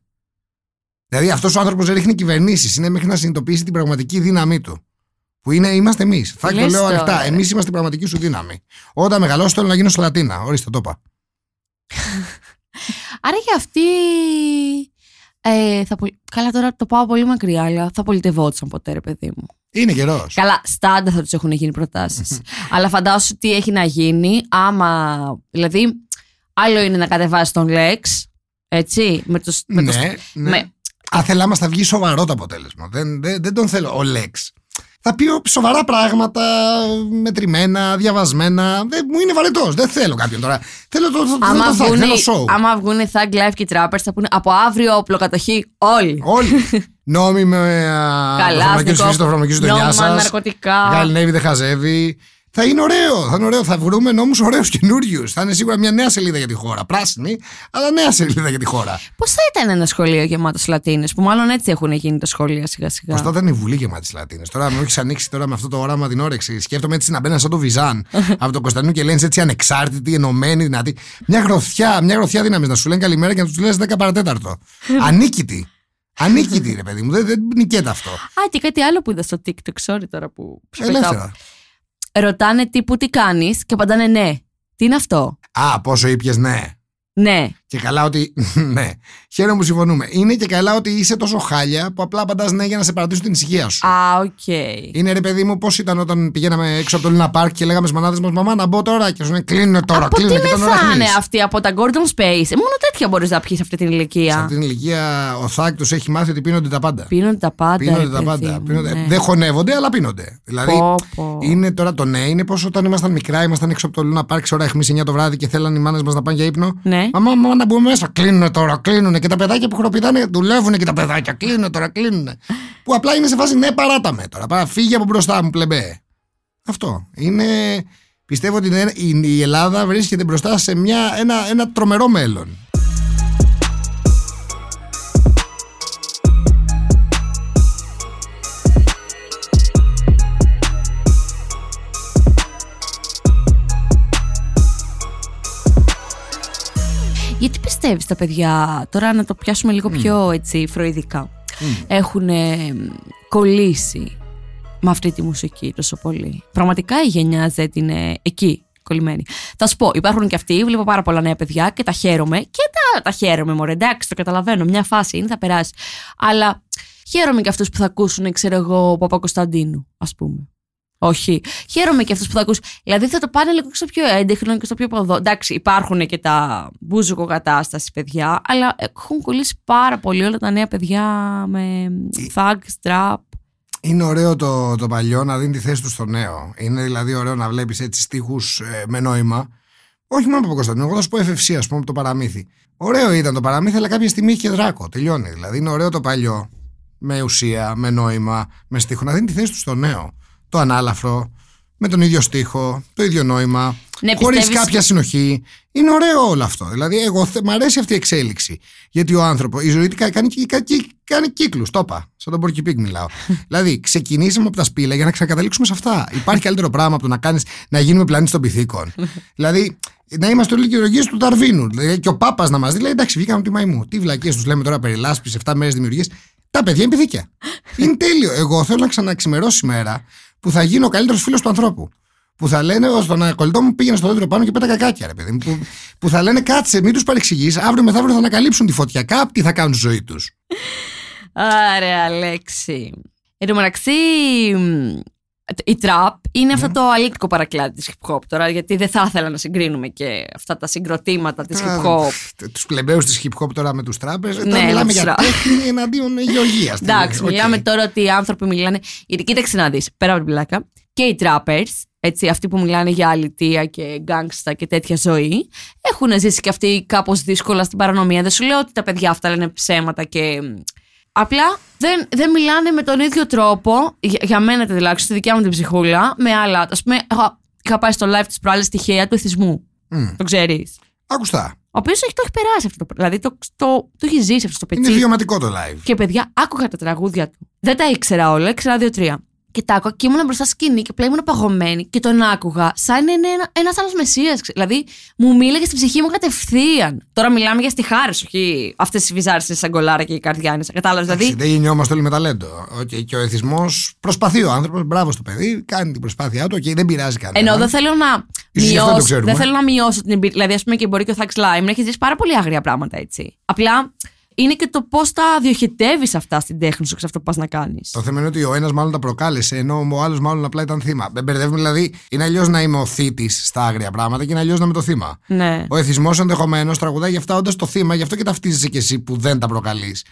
Δηλαδή αυτός ο άνθρωπος δεν ρίχνει κυβερνήσεις. Είναι μέχρι να συνειδητοποιήσει την πραγματική δύναμή του. Που είναι, είμαστε εμείς. Θα το λες λέω τώρα, ανοιχτά. ρε. Εμείς είμαστε η πραγματική σου δύναμη. Όταν μεγαλώσω θέλω να γίνω Σλατίνα. Ορίστε, το είπα. [laughs] Άρα για αυτή. Ε, θα πολ- Καλά, τώρα το πάω πολύ μακριά, αλλά θα πολιτευόντουσαν ποτέ, ρε παιδί μου. Είναι καιρός. Καλά, στάντα θα τους έχουν γίνει προτάσεις. [laughs] αλλά φαντάσου τι έχει να γίνει άμα. Δηλαδή, άλλο είναι να κατεβάσεις τον Lex. Έτσι. Με τους, με τους- Ναι, ναι. με- Άθελά μα θα βγει σοβαρό το αποτέλεσμα. Δεν, δεν, δεν τον θέλω. Ο Λέξ. Θα πει σοβαρά πράγματα, μετρημένα, διαβασμένα. Δεν, μου είναι βαρετός. Δεν θέλω κάποιον τώρα. Θέλω το, το, το, Άμα το, το, βγουν, θέλω show. άμα βγουν οι Thug Life και οι Trappers θα πούνε από αύριο οπλοκατοχή όλοι. Όλοι. [laughs] Νόμοι με. Καλά, το φαρμακείο Αστικό. το φαρμακείο του Νόμιμα, νιά σας. ναρκωτικά. Γάλλη Νέβη δεν χαζεύει. Θα είναι ωραίο, θα είναι ωραίο. Θα βρούμε νόμους ωραίους καινούριους. Θα είναι σίγουρα μια νέα σελίδα για τη χώρα. Πράσινη, αλλά νέα σελίδα για τη χώρα. Πώς θα ήταν ένα σχολείο γεμάτος Λατίνες, που μάλλον έτσι έχουν γίνει τα σχολεία σιγά σιγά; Πώς θα ήταν η Βουλή γεμάτη Λατίνες; Τώρα μου έχεις ανοίξει τώρα με αυτό το όραμα την όρεξη. Σκέφτομαι έτσι να μπαίνω σαν το Βιζάν [laughs] από τον Κωνσταντίνο και λένε έτσι ανεξάρτητη, ενωμένη, δυνατή. Μια γροθιά, μια γροθιά δύναμη να σου λένε καλημέρα και να τους λες 10 παρατέταρτο. [laughs] Ανίκητη. Ανίκητη, ρε παιδί μου. Δεν, δεν νικέται αυτό. Α, και κάτι άλλο που είδα στο TikTok, sorry τώρα που σου πετάω. Ελεύθερα. Ρωτάνε τύπου τι κάνεις και απαντάνε ναι. Τι είναι αυτό; Α, πόσο ήπιες, ναι. Ναι. Και καλά ότι. [laughs] ναι. Χαίρομαι που συμφωνούμε. Είναι και καλά ότι είσαι τόσο χάλια που απλά απαντάς ναι για να σε παρατήσουν την ησυχία σου. Α, οκ. Είναι ρε παιδί μου, πώς ήταν όταν πηγαίναμε έξω από το Λίνα Πάρκ και λέγαμε στις μανάδες μας Μαμά να μπω τώρα. Και σου λένε κλείνω τώρα, Από τι κλείνω και τον ώρα μεθάνε κλείνεις». αυτοί από τα Gordon Space. Ε, μόνο τέτοια μπορείς να πιεις σε αυτή την Σε ηλικία. αυτή την ηλικία ο Θάκ τους έχει μάθει ότι πίνονται τα πάντα. Πίνονται τα πάντα. Πίνονται ρε τα παιδί πάντα. μου, Πίνονται- ναι. Δεν χωνεύονται, αλλά πίνονται. Δηλαδή, Πω, πω. είναι τώρα το ναι, είναι πως όταν ήμασταν μικρά, ήμασταν έξω από το Λούνα Πάρκ σε ώρα αιχμής 9 το βράδυ και θέλαν οι μάνες μας να πάνε για ύπνο. Ναι. Μαμά, μαμά, να μπούμε μέσα. Κλείνουν τώρα, κλείνουν. Και τα παιδάκια που χροπηδάνε δουλεύουν και τα παιδάκια. Κλείνουν τώρα, κλείνουν. που απλά είναι σε φάση ναι, παράτα με τώρα. Παρά, φύγε από μπροστά μου, πλεμπέ. Αυτό. Είναι. Πιστεύω ότι είναι- η η Ελλάδα βρίσκεται μπροστά σε μια, ένα, ένα τρομερό μέλλον. Γιατί πιστεύεις τα παιδιά, τώρα να το πιάσουμε λίγο πιο έτσι φροηδικά, έχουν ε, κολλήσει με αυτή τη μουσική τόσο πολύ; Πραγματικά η γενιά Z είναι εκεί κολλημένη. Θα σου πω, υπάρχουν και αυτοί, βλέπω πάρα πολλά νέα παιδιά και τα χαίρομαι και τα, τα χαίρομαι μωρέ, εντάξει το καταλαβαίνω, μια φάση είναι, θα περάσει. Αλλά χαίρομαι και αυτούς που θα ακούσουν, ξέρω εγώ, Παπα Κωνσταντίνου, ας πούμε. Όχι. Χαίρομαι και αυτούς που θα ακούσουν. Δηλαδή θα το πάνε λίγο και στο πιο έντεχνο και στο πιο ποδό. Εντάξει, υπάρχουν και τα μπούζουκο κατάσταση παιδιά, αλλά έχουν κολλήσει πάρα πολύ όλα τα νέα παιδιά με thug, strap. Είναι ωραίο το, το παλιό να δίνει τη θέση τους στο νέο. Είναι δηλαδή ωραίο να βλέπεις έτσι στίχους με νόημα. Όχι μόνο από Κωνσταντίνο, εγώ θα σου πω FFC, ας πούμε, από το παραμύθι. Ωραίο ήταν το παραμύθι, αλλά κάποια στιγμή είχε δράκο. Τελειώνει. Δηλαδή είναι ωραίο το παλιό. Με ουσία, με νόημα, με στίχο. Να δίνει τη θέση τους στο νέο. Το ανάλαφρο, με τον ίδιο στίχο, το ίδιο νόημα. Ναι, Χωρίς πιστεύεις- κάποια συνοχή. Είναι ωραίο όλο αυτό. Δηλαδή, εγώ θε, μ' αρέσει αυτή η εξέλιξη. Γιατί ο άνθρωπο, η ζωή του κα- κάνει, κάνει, κάνει κύκλους. Το είπα. Σαν τον Porky Pig μιλάω. [laughs] δηλαδή, ξεκινήσαμε από τα σπήλαια για να ξανακαταλήξουμε σε αυτά. Υπάρχει καλύτερο πράγμα από το να, κάνεις, να γίνουμε πλανήτη των πυθίκων. [laughs] δηλαδή, να είμαστε όλοι γεωργίε του Ταρβίνου. Δηλαδή, και ο Πάπας να μας δει, λέει: Εντάξει, βγήκαμε από τη μαϊμού. Τι βλακίες τους λέμε τώρα περί λάσπη, 7 μέρες δημιουργία. Τα παιδιά είναι πυθίκια. [laughs] είναι τέλειο. Εγώ θέλω να ξαναξημερώσει μέρα που θα γίνω ο καλύτερος φίλος του ανθρώπου. Που θα λένε, ω τον κολλητό μου πήγαινε στο δέντρο πάνω και πέτα κακάκια, ρε παιδί μου. Που, που θα λένε, κάτσε, μην τους παρεξηγείς. Αύριο μεθαύριο θα ανακαλύψουν τη φωτιά. Κάτι θα κάνουν στη ζωή τους. Άρε, Αλέξη. Εν τω μεταξύ, μ, η τραπ είναι αυτό το αλήτικο παρακλάδι της hip hop τώρα, γιατί δεν θα ήθελα να συγκρίνουμε και αυτά τα συγκροτήματα της hip hop. Τους πλεμπαίους της hip hop τώρα με τους τράπε. Ναι, τώρα μιλάμε με τους για τραπ. τέχνη εναντίον γεωργίας. [laughs] Εντάξει, μιλάμε τώρα ότι οι άνθρωποι μιλάνε. Γιατί κοίταξε να δεις, πέρα από την πλάκα, και οι trappers, έτσι, αυτοί που μιλάνε για αλητία και γκάγκστα και τέτοια ζωή, έχουν ζήσει και αυτοί κάπως δύσκολα στην παρανομία. Δεν σου λέω ότι τα παιδιά αυτά λένε ψέματα και. Μ, Απλά δεν, δεν μιλάνε με τον ίδιο τρόπο, για, για μένα τουλάχιστον, στη δικιά μου την ψυχούλα, με άλλα. Α πούμε, εγώ είχα πάει στο live της προάλλης τυχαία του εθισμού. Μμ. Το ξέρεις. Ακουστά. Ο οποίος έχει, το έχει περάσει αυτό το Δηλαδή το, το, το έχει ζήσει αυτό το πετσί. Είναι βιωματικό το live. Και παιδιά, άκουγα τα τραγούδια του. Δεν τα ήξερα όλα, ήξερα δύο-τρία. Και τα άκουγα και ήμουν μπροστά στη σκηνή και πλέον ήμουν παγωμένη και τον άκουγα σαν είναι ένα ένας άλλος μεσία. Δηλαδή, μου μίλαγε στην ψυχή μου κατευθείαν. Τώρα μιλάμε για στιχάρες, όχι αυτές οι βυζάρες σαν κολάρα και οι καρδιάνες. Κατάλαβες. Εντάξει, Δηλαδή, δεν γεννιόμαστε όλοι με ταλέντο. Okay, και ο εθισμός προσπαθεί ο άνθρωπος, μπράβο στο παιδί, κάνει την προσπάθειά του και δεν πειράζει κανένα. ενώ δεν θέλω να Ίσως γι' αυτό το μειώσω, ξέρουμε. δεν θέλω να μειώσω την εμπειρία. Δηλαδή, ας πούμε και μπορεί και ο Θάξ Λάιμ να έχει ζήσει πάρα πολύ άγρια πράγματα έτσι. Απλά είναι και το πώς τα διοχετεύεις αυτά στην τέχνη σου και σε αυτό που πας να κάνεις. Το θέμα είναι ότι ο ένας μάλλον τα προκάλεσε, ενώ ο άλλος μάλλον απλά ήταν θύμα. Δεν μπερδεύουμε δηλαδή. Είναι αλλιώς να είμαι ο θήτης στα άγρια πράγματα και είναι αλλιώς να είμαι το θύμα. Ναι. Ο εθισμός ενδεχομένως τραγουδάει για αυτά όντας το θύμα, γι' αυτό και ταυτίζεσαι κι εσύ που δεν τα προκαλείς.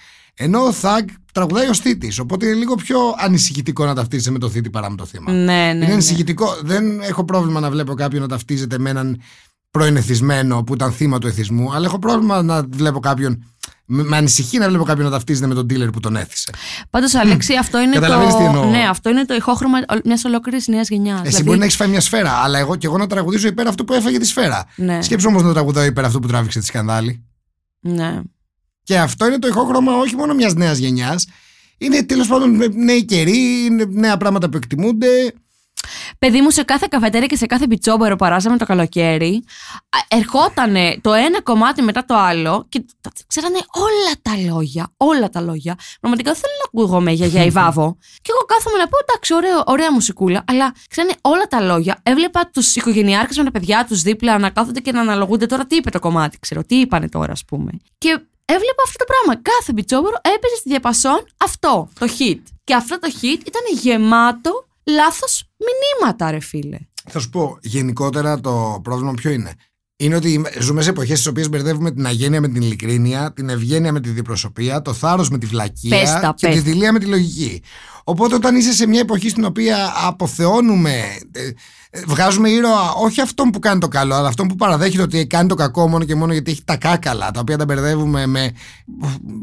Ενώ ο Θαγκ τραγουδάει ως θήτης. Οπότε είναι λίγο πιο ανησυχητικό να ταυτίζεσαι με το θήτη παρά με το θύμα. Ναι, ναι. είναι ναι. ανησυχητικό. Δεν έχω πρόβλημα να βλέπω κάποιον να ταυτίζεται με έναν προενεθισμένο που ήταν θύμα του εθισμού, αλλά έχω πρόβλημα να βλέπω κάποιον. Με με ανησυχεί να βλέπω κάποιον να ταυτίζεται με τον dealer που τον έθισε. Πάντως, Αλέξη, αυτό είναι Καταλαβαίνεις τι το. εννοώ. Ναι, αυτό είναι το ηχόχρωμα μιας ολόκληρης νέας γενιάς. Εσύ μπορεί να έχεις φάει μια σφαίρα, αλλά εγώ και εγώ να τραγουδήσω υπέρ αυτού που έφαγε τη σφαίρα. Ναι. Σκέψου όμως να τραγουδάω υπέρ αυτού που τράβηξε τη σκανδάλη. ναι. Και αυτό είναι το ηχόχρωμα όχι μόνο μιας νέας γενιάς. Είναι τέλος πάντων νέοι καιροί, είναι νέα πράγματα που εκτιμούνται. Παιδί μου, σε κάθε καφετέρια και σε κάθε πιτσόμπερο παράζαμε το καλοκαίρι, ερχότανε το ένα κομμάτι μετά το άλλο και τα ξέρανε όλα τα λόγια. Όλα τα λόγια. Πραγματικά δεν θέλω να ακούγομαι για για Ιβάβο. [laughs] και εγώ κάθομαι να πω εντάξει, ωραίο, ωραία μουσικούλα, αλλά ξέρανε όλα τα λόγια. Έβλεπα τους οικογενειάρχες με τα παιδιά τους δίπλα να κάθονται και να αναλογούνται τώρα τι είπε το κομμάτι, ξέρω, τι είπανε τώρα, ας πούμε. Και έβλεπα αυτό το πράγμα. Κάθε πιτσόμπερο έπαιζε στη διαπασόν αυτό, το hit. Και αυτό το hit ήταν γεμάτο λάθος μηνύματα, ρε φίλε. Θα σου πω, γενικότερα το πρόβλημα ποιο είναι; Είναι ότι ζούμε σε εποχές στις οποίες μπερδεύουμε την αγένεια με την ειλικρίνεια, την ευγένεια με τη διπροσωπεία, το θάρρος με τη βλακεία Πες τα, και πες τη τα. δειλία με τη λογική. Οπότε όταν είσαι σε μια εποχή στην οποία αποθεώνουμε, ε, ε, βγάζουμε ήρωα όχι αυτόν που κάνει το καλό, αλλά αυτόν που παραδέχεται ότι κάνει το κακό μόνο και μόνο γιατί έχει τα κάκαλα, τα οποία τα μπερδεύουμε με,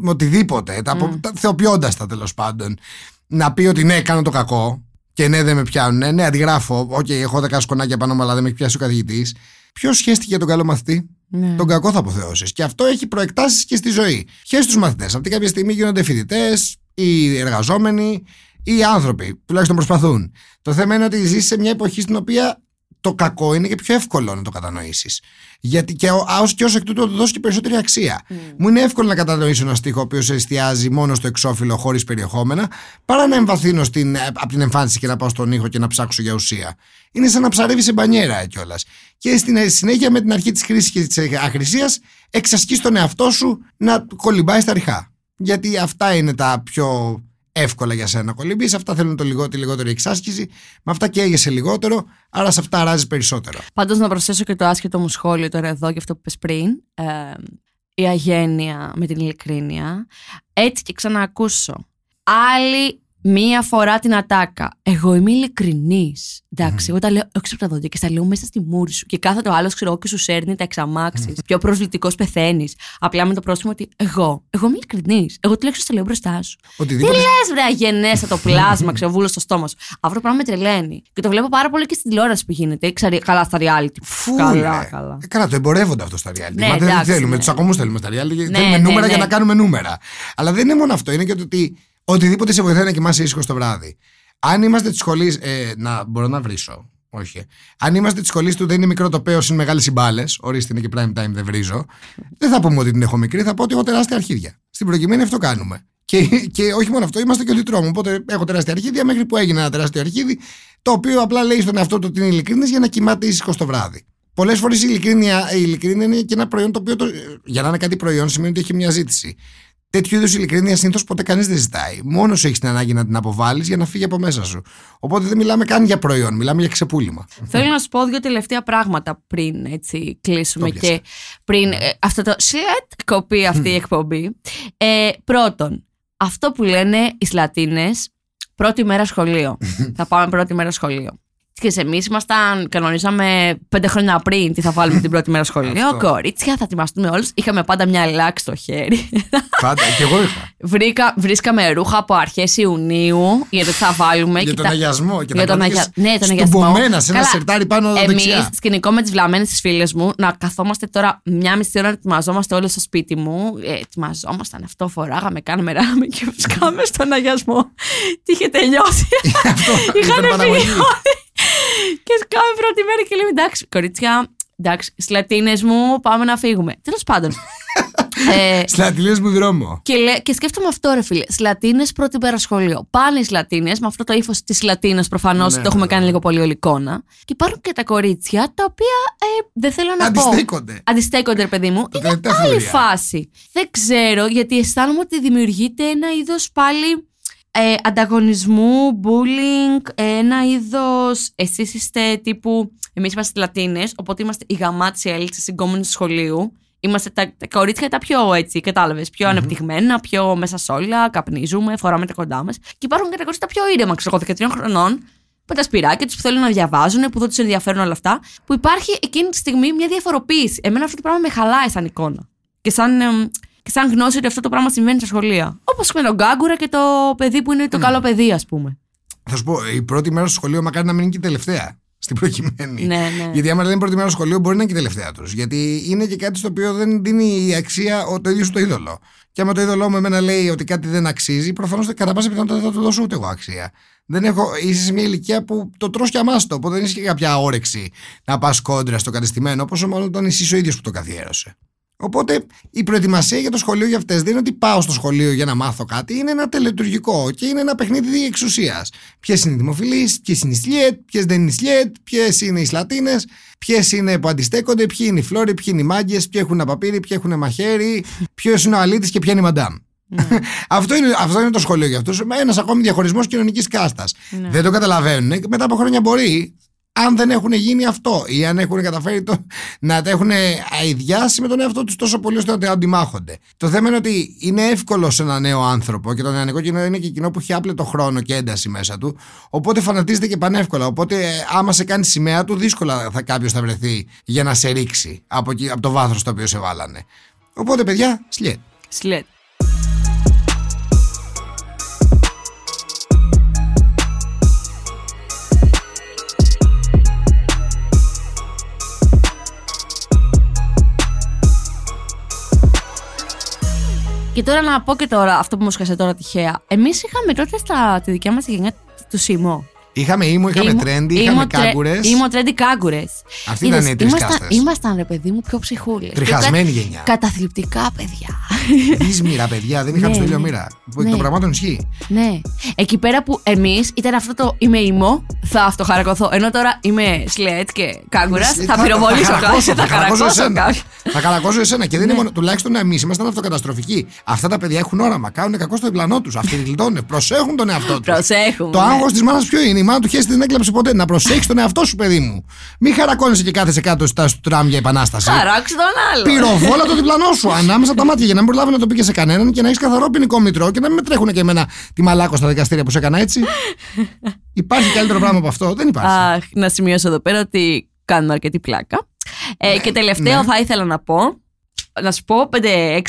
με οτιδήποτε, τα, mm. τα θεοποιώντας τα τέλος πάντων. Να πει ότι ναι, κάνω το κακό, και ναι, δεν με πιάνουν. Ναι, αντιγράφω. Οκ, έχω δέκα σκονάκια πάνω μου, αλλά δεν με έχει πιάσει ο καθηγητής. Ποιος χέστηκε για τον καλό μαθητή; Ναι. Τον κακό θα αποθεώσεις. Και αυτό έχει προεκτάσεις και στη ζωή. Χαίρεσαι του μαθητές. Από κάποια στιγμή γίνονται φοιτητές ή εργαζόμενοι ή άνθρωποι. Τουλάχιστον προσπαθούν. Το θέμα είναι ότι ζεις σε μια εποχή στην οποία το κακό είναι και πιο εύκολο να το κατανοήσεις. Γιατί και ω και ως εκ τούτου να του δώσει και περισσότερη αξία. Μου είναι εύκολο να κατανοήσω ένα στίχο ο οποίος εστιάζει μόνο στο εξώφυλλο χωρίς περιεχόμενα, παρά να εμβαθύνω στην, από την εμφάνιση και να πάω στον ήχο και να ψάξω για ουσία. Είναι σαν να ψαρεύει σε μπανιέρα κιόλας. Και στην συνέχεια με την αρχή της κρίση και της αχρησίας, εξασκείς τον εαυτό σου να κολυμπάει στα ριχά. Γιατί αυτά είναι τα πιο εύκολα για σένα να κολυμπείς, αυτά θέλουν το λιγό, τη λιγότερη εξάσκηση, με αυτά καίγεσαι λιγότερο, άρα σε αυτά αράζει περισσότερο. Πάντως να προσθέσω και το άσχετο μου σχόλιο τώρα εδώ και αυτό που είπες πριν. Ε, η αγένεια με την ειλικρίνεια. Έτσι και ξαναακούσω. Άλλη μία φορά την ατάκα. Εγώ είμαι ειλικρινής. Εντάξει, εγώ τα λέω έξω από τα δόντια και στα λέω μέσα στη μούρη σου. Και κάθε το άλλος, ξέρω εγώ, και σου σέρνει τα εξαμάξεις. Πιο προσβλητικός πεθαίνεις. Απλά με το πρόσημο ότι εγώ, εγώ είμαι ειλικρινής. Εγώ τουλάχιστον τα λέω μπροστά σου. Τι Οτιδήποτε. λες, βρε αγενέστα το [laughs] πλάσμα, ξέρω, βούλος στο στόμα σου. Αυτό το πράγμα με τρελαίνει. Και το βλέπω πάρα πολύ και στην τηλεόραση που γίνεται. Ξαρι... Καλά στα reality. Φου, καλά, ρε. καλά. Ε, καλά, το εμπορεύονται αυτό στα reality. Ναι, Μα δεν εντάξει, θέλουμε, ναι. τους ακόμου θέλουμε στα reality. Ναι, θέλουμε ναι, νούμερα ναι. για να κάνουμε νούμερα. Αλλά δεν είναι μόνο αυτό. Είναι και το ότι οτιδήποτε σε βοηθάει να κοιμάσαι ήσυχος το βράδυ. Αν είμαστε της σχολής. Ε, να μπορώ να βρίσω. Όχι. Αν είμαστε της σχολής του δεν είναι μικρό τοπέο, είναι μεγάλες οι μπάλε. Ορίστε είναι και prime time, δεν βρίζω. δεν θα πούμε ότι την έχω μικρή, θα πω ότι έχω τεράστια αρχίδια. Στην προκειμένη αυτό κάνουμε. Και, και όχι μόνο αυτό, είμαστε και ο διτρόμου. Οπότε έχω τεράστια αρχίδια μέχρι που έγινε ένα τεράστιο αρχίδι, το οποίο απλά λέει στον εαυτό του ότι είναι ειλικρινή για να κοιμάται ήσυχος το βράδυ. Πολλές φορές η ειλικρίνεια, η ειλικρίνεια είναι και ένα προϊόν το οποίο, το, για να είναι κάτι προϊόν, σημαίνει ότι έχει μια ζήτηση. Τέτοιου είδους ειλικρίνεια συνήθως ποτέ κανείς δεν ζητάει. Μόνος σου έχεις την ανάγκη να την αποβάλεις για να φύγει από μέσα σου. Οπότε δεν μιλάμε καν για προϊόν, μιλάμε για ξεπούλημα. Θέλω να σου πω δύο τελευταία πράγματα πριν έτσι, κλείσουμε Το πιάσα. και πριν ε, αυτό το σλετ κοπεί αυτή η εκπομπή. Ε, πρώτον, αυτό που λένε οι Σλατίνες πρώτη μέρα σχολείο. θα πάμε πρώτη μέρα σχολείο. Και εμείς ήμασταν, κανονίζαμε πέντε χρόνια πριν τι θα βάλουμε την πρώτη μέρα σχολείο. Αυτό. Κορίτσια, θα ετοιμαστούμε όλους. Είχαμε πάντα μια λάξη στο χέρι. Πάντα, και εγώ είχα. Βρήκα, βρίσκαμε ρούχα από αρχές Ιουνίου για το τι θα βάλουμε. για και τον τα- αγιασμό. Και για τα τον κρατήκες αγια... Ναι, τον αγιασμό. στουμπωμένα σε ένα Καλά, σερτάρι πάνω Εμείς, δεξιά. σκηνικό με τις βλαμμένε τι φίλες μου, να καθόμαστε τώρα μια μισή ώρα να ετοιμαζόμαστε όλοι στο σπίτι μου. Ε, ετοιμαζόμασταν αυτό, φοράγαμε, κάναμε ράμε και βρισκάμε στον αγιασμό. Τι είχε τελειώσει. [laughs] Είχαν ήταν φύγει παραγωγή. όλοι. Και σκάμε πρώτη μέρα και λέμε εντάξει, κορίτσια, εντάξει, σλατίνε μου, πάμε να φύγουμε. Τέλος πάντων. [laughs] ε, Σλατιλίε μου δρόμο. και, λέ, και σκέφτομαι αυτό, ρε φίλε. Σλατίνε πρώτη μέρα σχολείο. Πάνε οι Σλατίνε, με αυτό το ύφος της Λατίνας προφανώς Ναι, το έχουμε ναι, κάνει ναι. λίγο πολύ ολικόνα. Και υπάρχουν και τα κορίτσια τα οποία ε, δεν θέλω να πω. Αντιστέκονται. Αντιστέκονται, ρε παιδί μου. Το Είναι τελευταία άλλη φλουριά. φάση. Δεν ξέρω, γιατί αισθάνομαι ότι δημιουργείται ένα είδος πάλι ε, ανταγωνισμού, bullying, ένα είδος. Εσείς είστε τύπου. Εμείς είμαστε Σλατίνες, οπότε είμαστε οι γαμάτες έτσι γκόμενες του σχολείου. Είμαστε τα, τα κορίτσια τα πιο έτσι, κατάλαβες, πιο ανεπτυγμένα, πιο μέσα σ' όλα, καπνίζουμε, φοράμε τα κοντά μας. Και υπάρχουν και τα κορίτσια τα πιο ήρεμα, ξέρω εγώ, 13 χρονών, με τα σπυράκια τους που θέλουν να διαβάζουν, που δεν τους ενδιαφέρουν όλα αυτά. Που υπάρχει εκείνη τη στιγμή μια διαφοροποίηση. Εμένα αυτό το πράγμα με χαλάει σαν εικόνα. Και σαν, εμ, και σαν γνώση ότι αυτό το πράγμα συμβαίνει στα σχολεία. Όπως με τον Γκάγκουρα και το παιδί που είναι το καλό παιδί, ας πούμε. Θα σου πω, η πρώτη μέρα στο σχολείο μακάρι να μην είναι και η τελευταία. Στην προκειμένη. Ναι, ναι. Γιατί άμα δεν είναι πρώτη μέρα στο σχολείο, μπορεί να είναι και η τελευταία τους. Γιατί είναι και κάτι στο οποίο δεν δίνει η αξία ο, το ίδιο σου το είδωλο. Και άμα το είδωλό μου εμένα λέει ότι κάτι δεν αξίζει, προφανώς κατά πάσα πιθανότητα δεν θα του δώσω ούτε εγώ αξία. Δεν έχω, είσαι σε μια ηλικία που το τρως και αμάστο, οπότε δεν έχει και κάποια όρεξη να πας κόντρα στο κατεστημένο, πόσο μάλλον όταν εσύ ο ίδιος που το καθιέρωσε. Οπότε η προετοιμασία για το σχολείο για αυτές δεν είναι ότι πάω στο σχολείο για να μάθω κάτι, είναι ένα τελετουργικό και είναι ένα παιχνίδι εξουσία. Ποιες είναι οι δημοφιλείς, ποιες είναι οι σλιέτ, ποιες δεν είναι οι σλιέτ, ποιες είναι οι σλατίνες, ποιες είναι που αντιστέκονται, ποιοι είναι οι φλόροι, ποιοι είναι οι μάγκες, ποιοι έχουν απαπύρι, ποιοι έχουν μαχαίρι, ποιος είναι ο αλήτης και ποια είναι η μαντάμ. [laughs] αυτό, είναι, αυτό είναι το σχολείο για αυτούς. Ένας ακόμη διαχωρισμός κοινωνικής κάστας. Δεν το καταλαβαίνουν. Μετά από χρόνια μπορεί, αν δεν έχουν γίνει αυτό ή αν έχουν καταφέρει το, να τα έχουν αειδιάσει με τον εαυτό τους τόσο πολύ ώστε να αντιμάχονται. Το θέμα είναι ότι είναι εύκολο σε ένα νέο άνθρωπο και το νεανικό κοινό είναι και κοινό που έχει άπλετο χρόνο και ένταση μέσα του. Οπότε φανατίζεται και πανεύκολα. Οπότε, ε, άμα σε κάνει σημαία του, δύσκολα θα κάποιος θα βρεθεί για να σε ρίξει από, εκεί- από το βάθρο στο οποίο σε βάλανε. Οπότε, παιδιά, σλιέτ. Σλέτ. Και τώρα να πω και τώρα αυτό που μου σκάσε τώρα τυχαία. Εμείς είχαμε τότε στα, τη δικιά μας γενιά του Σίμω. Είχαμε ήμου, είχαμε Ήμο- τρέντι, ήμο είχαμε τρε- κάγκουρες. Ήμο τρέντι κάγκουρες. Αυτοί ήταν οι τρεις ήμασταν, κάστες. ήμασταν, ρε παιδί μου, πιο ψυχούλες. Τριχασμένη γενιά. Καταθλιπτικά παιδιά. Δύσμυρα, παιδιά, δεν είχαμε Ναι, στο ίδιο ναι. μοίρα. Που εκ Ναι. των πραγμάτων ισχύει. ναι. Εκεί πέρα που εμείς ήταν αυτό το είμαι ήμο, θα αυτοχαρακωθώ. Ενώ τώρα είμαι σλέτ και κάγκουρας, θα πυροβολήσω κάποιον. χαρακώσω, Θα χαρακώσω εσένα. κάποιον. Θα χαρακώσω εσένα. Και δεν είναι Ναι. μόνο, τουλάχιστον εμείς ήμασταν αυτοκαταστροφικοί. Αυτά τα παιδιά έχουν όραμα. Κάνουν κακό στο διπλανό τους. Αυτοί γλιτώνουν. Προσέχουν τον εαυτό τους. Προσέχουμε. Το ναι. άγχος της μάνας ποιο είναι; Η μάνα του χέσει δεν έκλαψε ποτέ. Να προσέχεις τον εαυτό σου, παιδί μου. Μην χαρακώνεσαι και κάθεσαι κάτω στα στο τραμ για επανάσταση. Χαράξει τον άλλο. Πυροβόλα το διπλανό σου ανάμεσα από τα μάτια για να μην προλάβει να το πει και σε κανέναν και να έχεις καθαρό ποινικό μητρό και να μην με τρέχουν και εμένα τη μαλάκο στα δικαστήρια που σε έκανα έτσι. υπάρχει καλύτερο πράγμα από αυτό; Δεν υπάρχει. Αχ, να σημειώσω εδώ πέρα ότι κάνουμε αρκετή πλάκα. Ε, και τελευταίο ναι. θα ήθελα να πω, να σου πω 5-6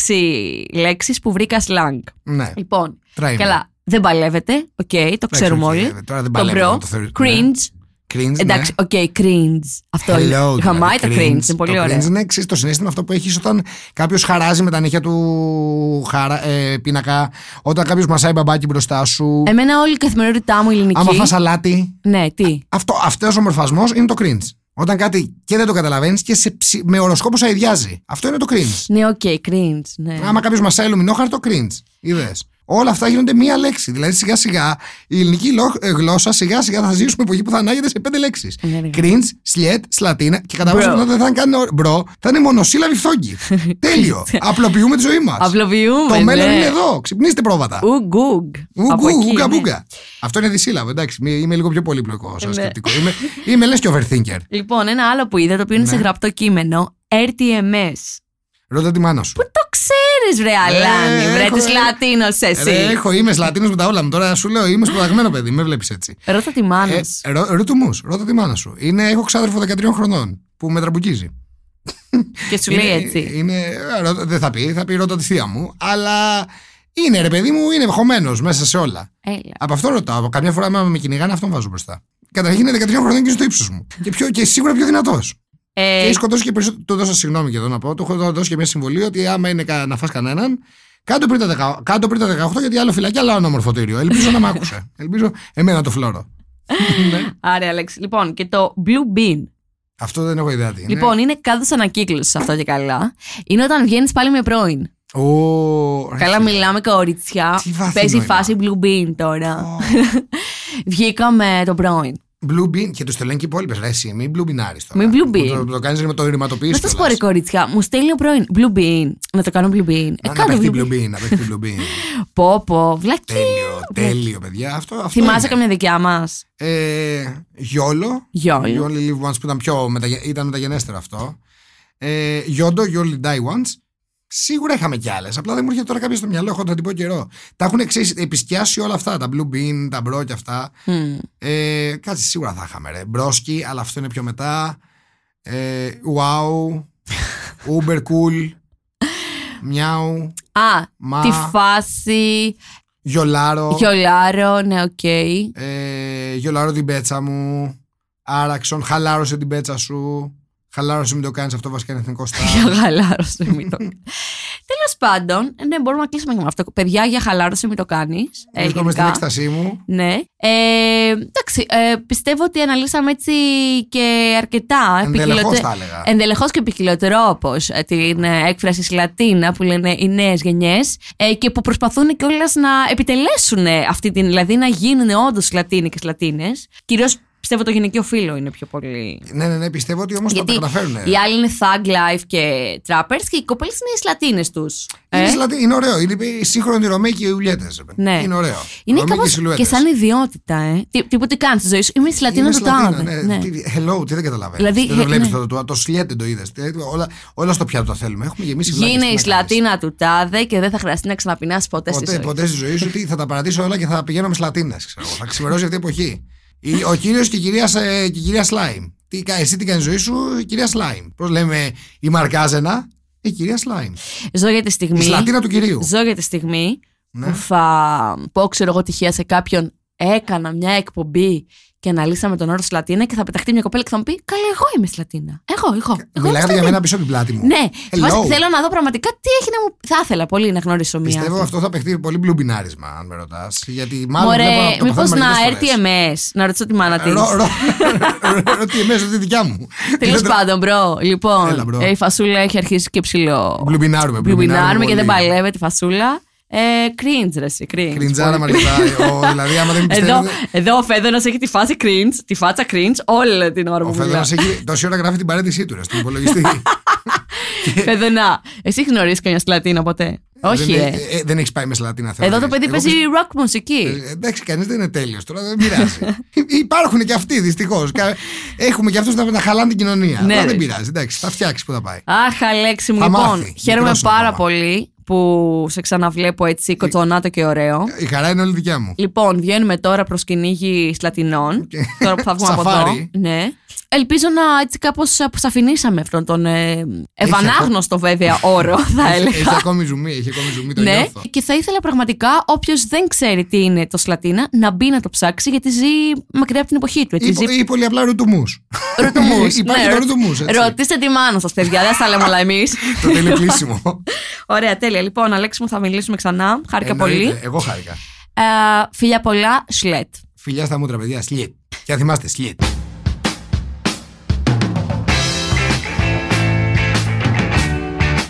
λέξεις που βρήκα slang. ναι. Λοιπόν, Try me. καλά, δεν παλεύεται, οκ, το ξέρουμε οκ, όλοι. τώρα δεν το παλεύω bro, να το θεωρήσω, cringe, Cringe, εντάξει, ναι. οκ, cringe. Αυτό είναι. Hello, Χαμάει δηλαδή, το cringe, είναι πολύ το ωραίο. cringe είναι εξής, το συναίσθημα αυτό που έχεις όταν κάποιος χαράζει με τα νύχια του χαρα, ε, πίνακα, όταν κάποιος μασάει μπαμπάκι μπροστά σου. Εμένα όλη η καθημερινότητά μου ελληνική. άμα φας αλάτι. Ναι, τι; Αυτό αυτός ο μορφασμός είναι το cringe. Όταν κάτι και δεν το καταλαβαίνεις και σε, ψι- με οροσκόπο αηδιάζει. Αυτό είναι το cringe. Ναι, οκ, cringe, ναι. Άμα κάποιος μασάει λουμινόχαρτο, cringe. Είδες. Όλα αυτά γίνονται μία λέξη. Δηλαδή σιγά σιγά η ελληνική λο- ε, γλώσσα σιγά σιγά θα ζήσουμε εποχή που θα ανάγεται σε πέντε λέξεις. Ναι, ναι. Cringe, slay, σλατίνα και κατά Bro. βάση δεν θα κάνει bro, θα είναι μονοσύλλαβοι φθόγγοι. [laughs] Τέλειο. Απλοποιούμε τη ζωή μας. Απλοποιούμε. Το μέλλον ναι. είναι εδώ. Ξυπνήστε πρόβατα. Ουγκούγκ. Ουγκου, Από εκεί, ουγκα, ναι. μπουγκα. Αυτό είναι δυσύλλαβο. Εντάξει, μη- είμαι λίγο πιο πολύπλοκο σαν Ναι. σκεπτικό. Είμαι, είμαι λες και overthinker. Λοιπόν, ένα άλλο που είδα, το οποίο είναι σε Ναι. γραπτό κείμενο, RTMS. Ρώτα τη μάνα σου. Πού το ξέρεις, βρε Αλάνη, Ε, βρε έχω, της ε. Λατίνο εσύ. Ρε, έχω, είμαι Λατίνος με τα όλα μου. Τώρα σου λέω, είμαι σπουδαγμένο παιδί. Με βλέπεις έτσι. Ρώτα τη μάνα Ε, σου. ρω- ρώτα μους, ρώτα τη μάνα σου. Είναι, έχω ξάδερφο 13 χρονών που με τραμπουκίζει. Και σου λέει Είναι- έτσι. Είναι, ε, ρώτα- δεν θα πει, θα πει ρώτα τη θεία μου. Αλλά είναι ρε παιδί μου, είναι χωμένος μέσα σε όλα. Έλα. Από αυτό ρωτάω. Καμιά φορά, άμα με κυνηγάνε, αυτόν βάζω μπροστά. Καταρχήν είναι 13 χρονών και είναι στο ύψος μου. Και, πιο, και σίγουρα πιο δυνατός. Και Ε, έχει σκοτώσει και περισσότερο. Του δώσα συγγνώμη και εδώ να πω. Του έχω δώσει και μια συμβολή ότι άμα είναι κα- να φας κανέναν, κάτω πριν, τα δεκα- κάτω πριν τα 18, γιατί άλλο φυλακή, άλλο ένα μορφωτήριο. Ελπίζω να μ' άκουσε. [laughs] Ελπίζω εμένα το φλόρο. [laughs] ναι. Άρα, Αλέξη. Λοιπόν, και το Blue Bean. Αυτό δεν έχω ιδέα τι είναι. Λοιπόν, είναι κάδο ανακύκλωση αυτό και καλά. Είναι όταν βγαίνεις πάλι με πρώην. Ω, ρε Καλά, φίλε. μιλάμε κοριτσιά. Τι βαθύ Παίζει νόημα. φάση Blue Bean τώρα. Ω. [laughs] Βγήκα με τον πρώην. Blue bean και του το λένε και οι υπόλοιπε. Ρε, εσύ, μην blue beanάρει τώρα. Μην blue bean. Το, το κάνεις με το Να ρηματοποίηση. σα πω ρε κοριτσιά, μου στέλνει ο πρώην Blue Bean. Να το κάνω Blue Bean. Ε, Να κάτω παιχτεί Blue blue Bean. bean, να παιχτεί blue bean. [laughs] Πω, πω, βλακή. τέλειο, τέλειο, παιδιά. Αυτό, αυτό Θυμάσαι είναι. καμιά δικιά μας; Ε, γιόλο. Γιόλο. You only live once που ήταν πιο μεταγε... ήταν μεταγενέστερο αυτό. Ε, YODO, you only die once. Σίγουρα είχαμε κι άλλες. Απλά δεν μου έρχεται τώρα κάποια στο μυαλό. Έχω να την πω καιρό. Τα έχουν ξέρεις, επισκιάσει όλα αυτά. Τα blue bean, τα bro και αυτά. Μμ. Ε, κάτσε σίγουρα θα είχαμε. Ρε. Broski, αλλά αυτό είναι πιο μετά. Ε, wow. [laughs] Uber cool. Μιάου. Α, Μα. τη φάση. Γιολάρω. Γιολάρω, ναι, οκ. Ε, γιολάρω την πέτσα μου. Άραξον, χαλάρωσε την πέτσα σου. Χαλάρωσε, μην το κάνεις αυτό, βασικά είναι εθνικό [laughs] Για στάρ. χαλάρωσε, μην το [laughs] Τέλος πάντων, ναι, μπορούμε να κλείσουμε και με αυτό. Παιδιά, για χαλάρωσε, μην το κάνεις. Βρίσκομαι στην έκστασή μου. Ναι. Ε, εντάξει, ε, πιστεύω ότι αναλύσαμε έτσι και αρκετά. Ενδελεχώς επικοινωτε- θα έλεγα. Ενδελεχώς και επιχειλωτρόπο την ε, έκφραση σλατίνα που λένε οι νέες γενιές ε, και που προσπαθούν κιόλας να επιτελέσουν ε, αυτή την. δηλαδή να γίνουν όντως Λατίνοι και Σλατίνες. Κυρίως πιστεύω το γυναικείο φύλλο είναι πιο πολύ. Ναι, ναι, ναι, πιστεύω ότι όμως θα τα Γιατί καταφέρουν. οι άλλοι είναι thug life και trappers και οι κοπέλες είναι οι Σλατίνε τους. Είναι, Σλατι- είναι ωραίο. Είναι η σύγχρονη Ρωμαίοι και οι Ουλιέτε. Ναι. Είναι ωραίο. Είναι Ρωμαίοι κάπως σιλουέτες. και σαν ιδιότητα, ε. Τι, τι, τι κάνεις στη ζωή σου. Είμαι στη Λατίνα Είναι του Σλατίνα, τάδε. ναι. Ναι. Τι- Hello, τι δεν καταλαβαίνω. Δηλαδή, δεν το ε, βλέπεις ναι. το, το, το σλιέτε το είδες. Όλα, όλα στο πιάτο το θέλουμε. Έχουμε γεμίσει βλάκες, Γίνε τι η να κάνεις. Σλατίνα του τάδε και δεν θα χρειαστεί να ξαναπεινάσει ποτέ, στη Ποτέ, ζωή. ποτέ στη ζωή σου ότι θα τα παρατήσω όλα και θα πηγαίνω με σλατίνε. Θα ξημερώσει αυτή η εποχή. Η- Ο κύριος και η κυρία, ε, και η κυρία Σλάιμ. Τι, κα- εσύ τι κάνεις ζωή σου, η κυρία Σλάιμ. Πώς λέμε η Μαρκάζενα, η κυρία Σλάιμ. Ζω για τη Η στιγμή. σλατίνα του κυρίου. Ζω για τη στιγμή Ναι. που θα πω, ξέρω εγώ τυχαία σε κάποιον, έκανα μια εκπομπή και αναλύσαμε τον όρο Σλατίνα και θα πεταχτεί μια κοπέλα και θα μου πει Καλά, εγώ είμαι Σλατίνα. Εγώ, εγώ. εγώ είμαι Μιλάγατε για Σλατίνα». μένα πίσω από την πλάτη μου. Ναι, Hello. Βάσει, θέλω να δω πραγματικά τι έχει να μου. Θα ήθελα πολύ να γνωρίσω μία. Πιστεύω αυτό θα παιχτεί πολύ μπλουμπινάρισμα, αν με ρωτά. Γιατί μάλλον. Μωρέ, βλέπω να το μήπω παθαίνουμε να αρκετές έρθει φορές. εμέ, να ρωτήσω τη μάνα τη. Ρο- ρο- Ρωτή εμέσω τη δικιά μου. Τέλο πάντων, μπρο. Λοιπόν, Έλα, μπρο. ε, η φασούλα έχει αρχίσει και ψηλό. Μπλουμπινάρουμε. Μπλουμπινάρουμε και δεν πολύ. παλεύεται η φασούλα. Ε, cringe, ρε, εσύ, cringe. Κριντζάρα Πολύ. μαρκετά. Ο- Δηλαδή, άμα δεν [laughs] Εδώ, πιστεύετε. εδώ ο Φέδωνας έχει τη φάση cringe, τη φάτσα cringe όλη την ώρα Ο που μιλά. Φέδωνα έχει τόση ώρα γράφει την παρέτησή του ρε, στον υπολογιστή. [laughs] Φέδωνα, εσύ έχει γνωρίσει καμιά Σλατίνα ποτέ. Όχι, δεν, ε. ε, δεν έχεις πάει με σλατίνα θέλω Εδώ να το παιδί πεις. παίζει Εγώ rock μουσική. πιστεύω- ε, Εντάξει, κανείς δεν είναι τέλειος τώρα, δεν πειράζει. [laughs] Υπάρχουν και αυτοί δυστυχώς. Έχουμε και αυτούς να, να χαλάνε την κοινωνία. Ναι, Αλλά ρε. δεν πειράζει, εντάξει, θα φτιάξεις που θα πάει. Αχ, Αλέξη μου, Θα λοιπόν. μάθει. Χαίρομαι Μικρός είναι πάρα ακόμα. πολύ που σε ξαναβλέπω έτσι κοτσονάτο και ωραίο. Η χαρά είναι όλη δικιά μου. Λοιπόν, βγαίνουμε τώρα προς κυνήγι Σλατινών. Και- Τώρα που θα βγούμε από εδώ. Σαφάρι. Ναι. Ελπίζω να έτσι κάπως αποσαφηνίσαμε αυτόν τον ε, ευανάγνωστο βέβαια όρο, [laughs] θα Έχει, έχει έλεγα. ακόμη ζουμί, έχει ακόμη ζουμί, το Ναι, νιώθω. και θα ήθελα πραγματικά όποιος δεν ξέρει τι είναι το Σλατίνα να μπει να το ψάξει γιατί ζει μακριά από την εποχή του. Έτσι, Ή, ζει ή πολύ απλά ρουτουμού. ρωτουμούς. Υπάρχει Ναι, το ρω- ρουτουμούς, έτσι. Ρωτήστε τη μάνα σας, παιδιά, δεν θα λέμε όλα εμείς. [laughs] το τέλειο κλείσιμο. [laughs] Ωραία, τέλεια. Λοιπόν, Αλέξη μου, θα μιλήσουμε ξανά. Χάρηκα Εννοείται. πολύ. Εγώ χάρηκα. Ε, φιλιά πολλά, σλετ. Φιλιά στα μούτρα, παιδιά, σλιτ. Και αν θυμάστε, σλιτ.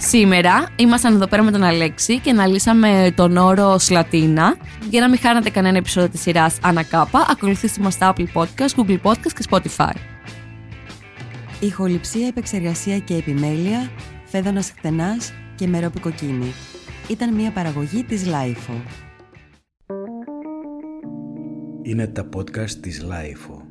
Σήμερα ήμασταν εδώ πέρα με τον Αλέξη και αναλύσαμε τον όρο Σλατίνα. Για να μην χάνετε κανένα επεισόδιο της σειράς Ανακάπα, ακολουθήστε μας στα Apple Podcast, Google Podcast και Spotify. Ηχοληψία, επεξεργασία και επιμέλεια, Φαίδωνας Χτενάς και Μερόπη Κοκκίνη. Ήταν μια παραγωγή της LiFO. Είναι τα podcast της LiFO.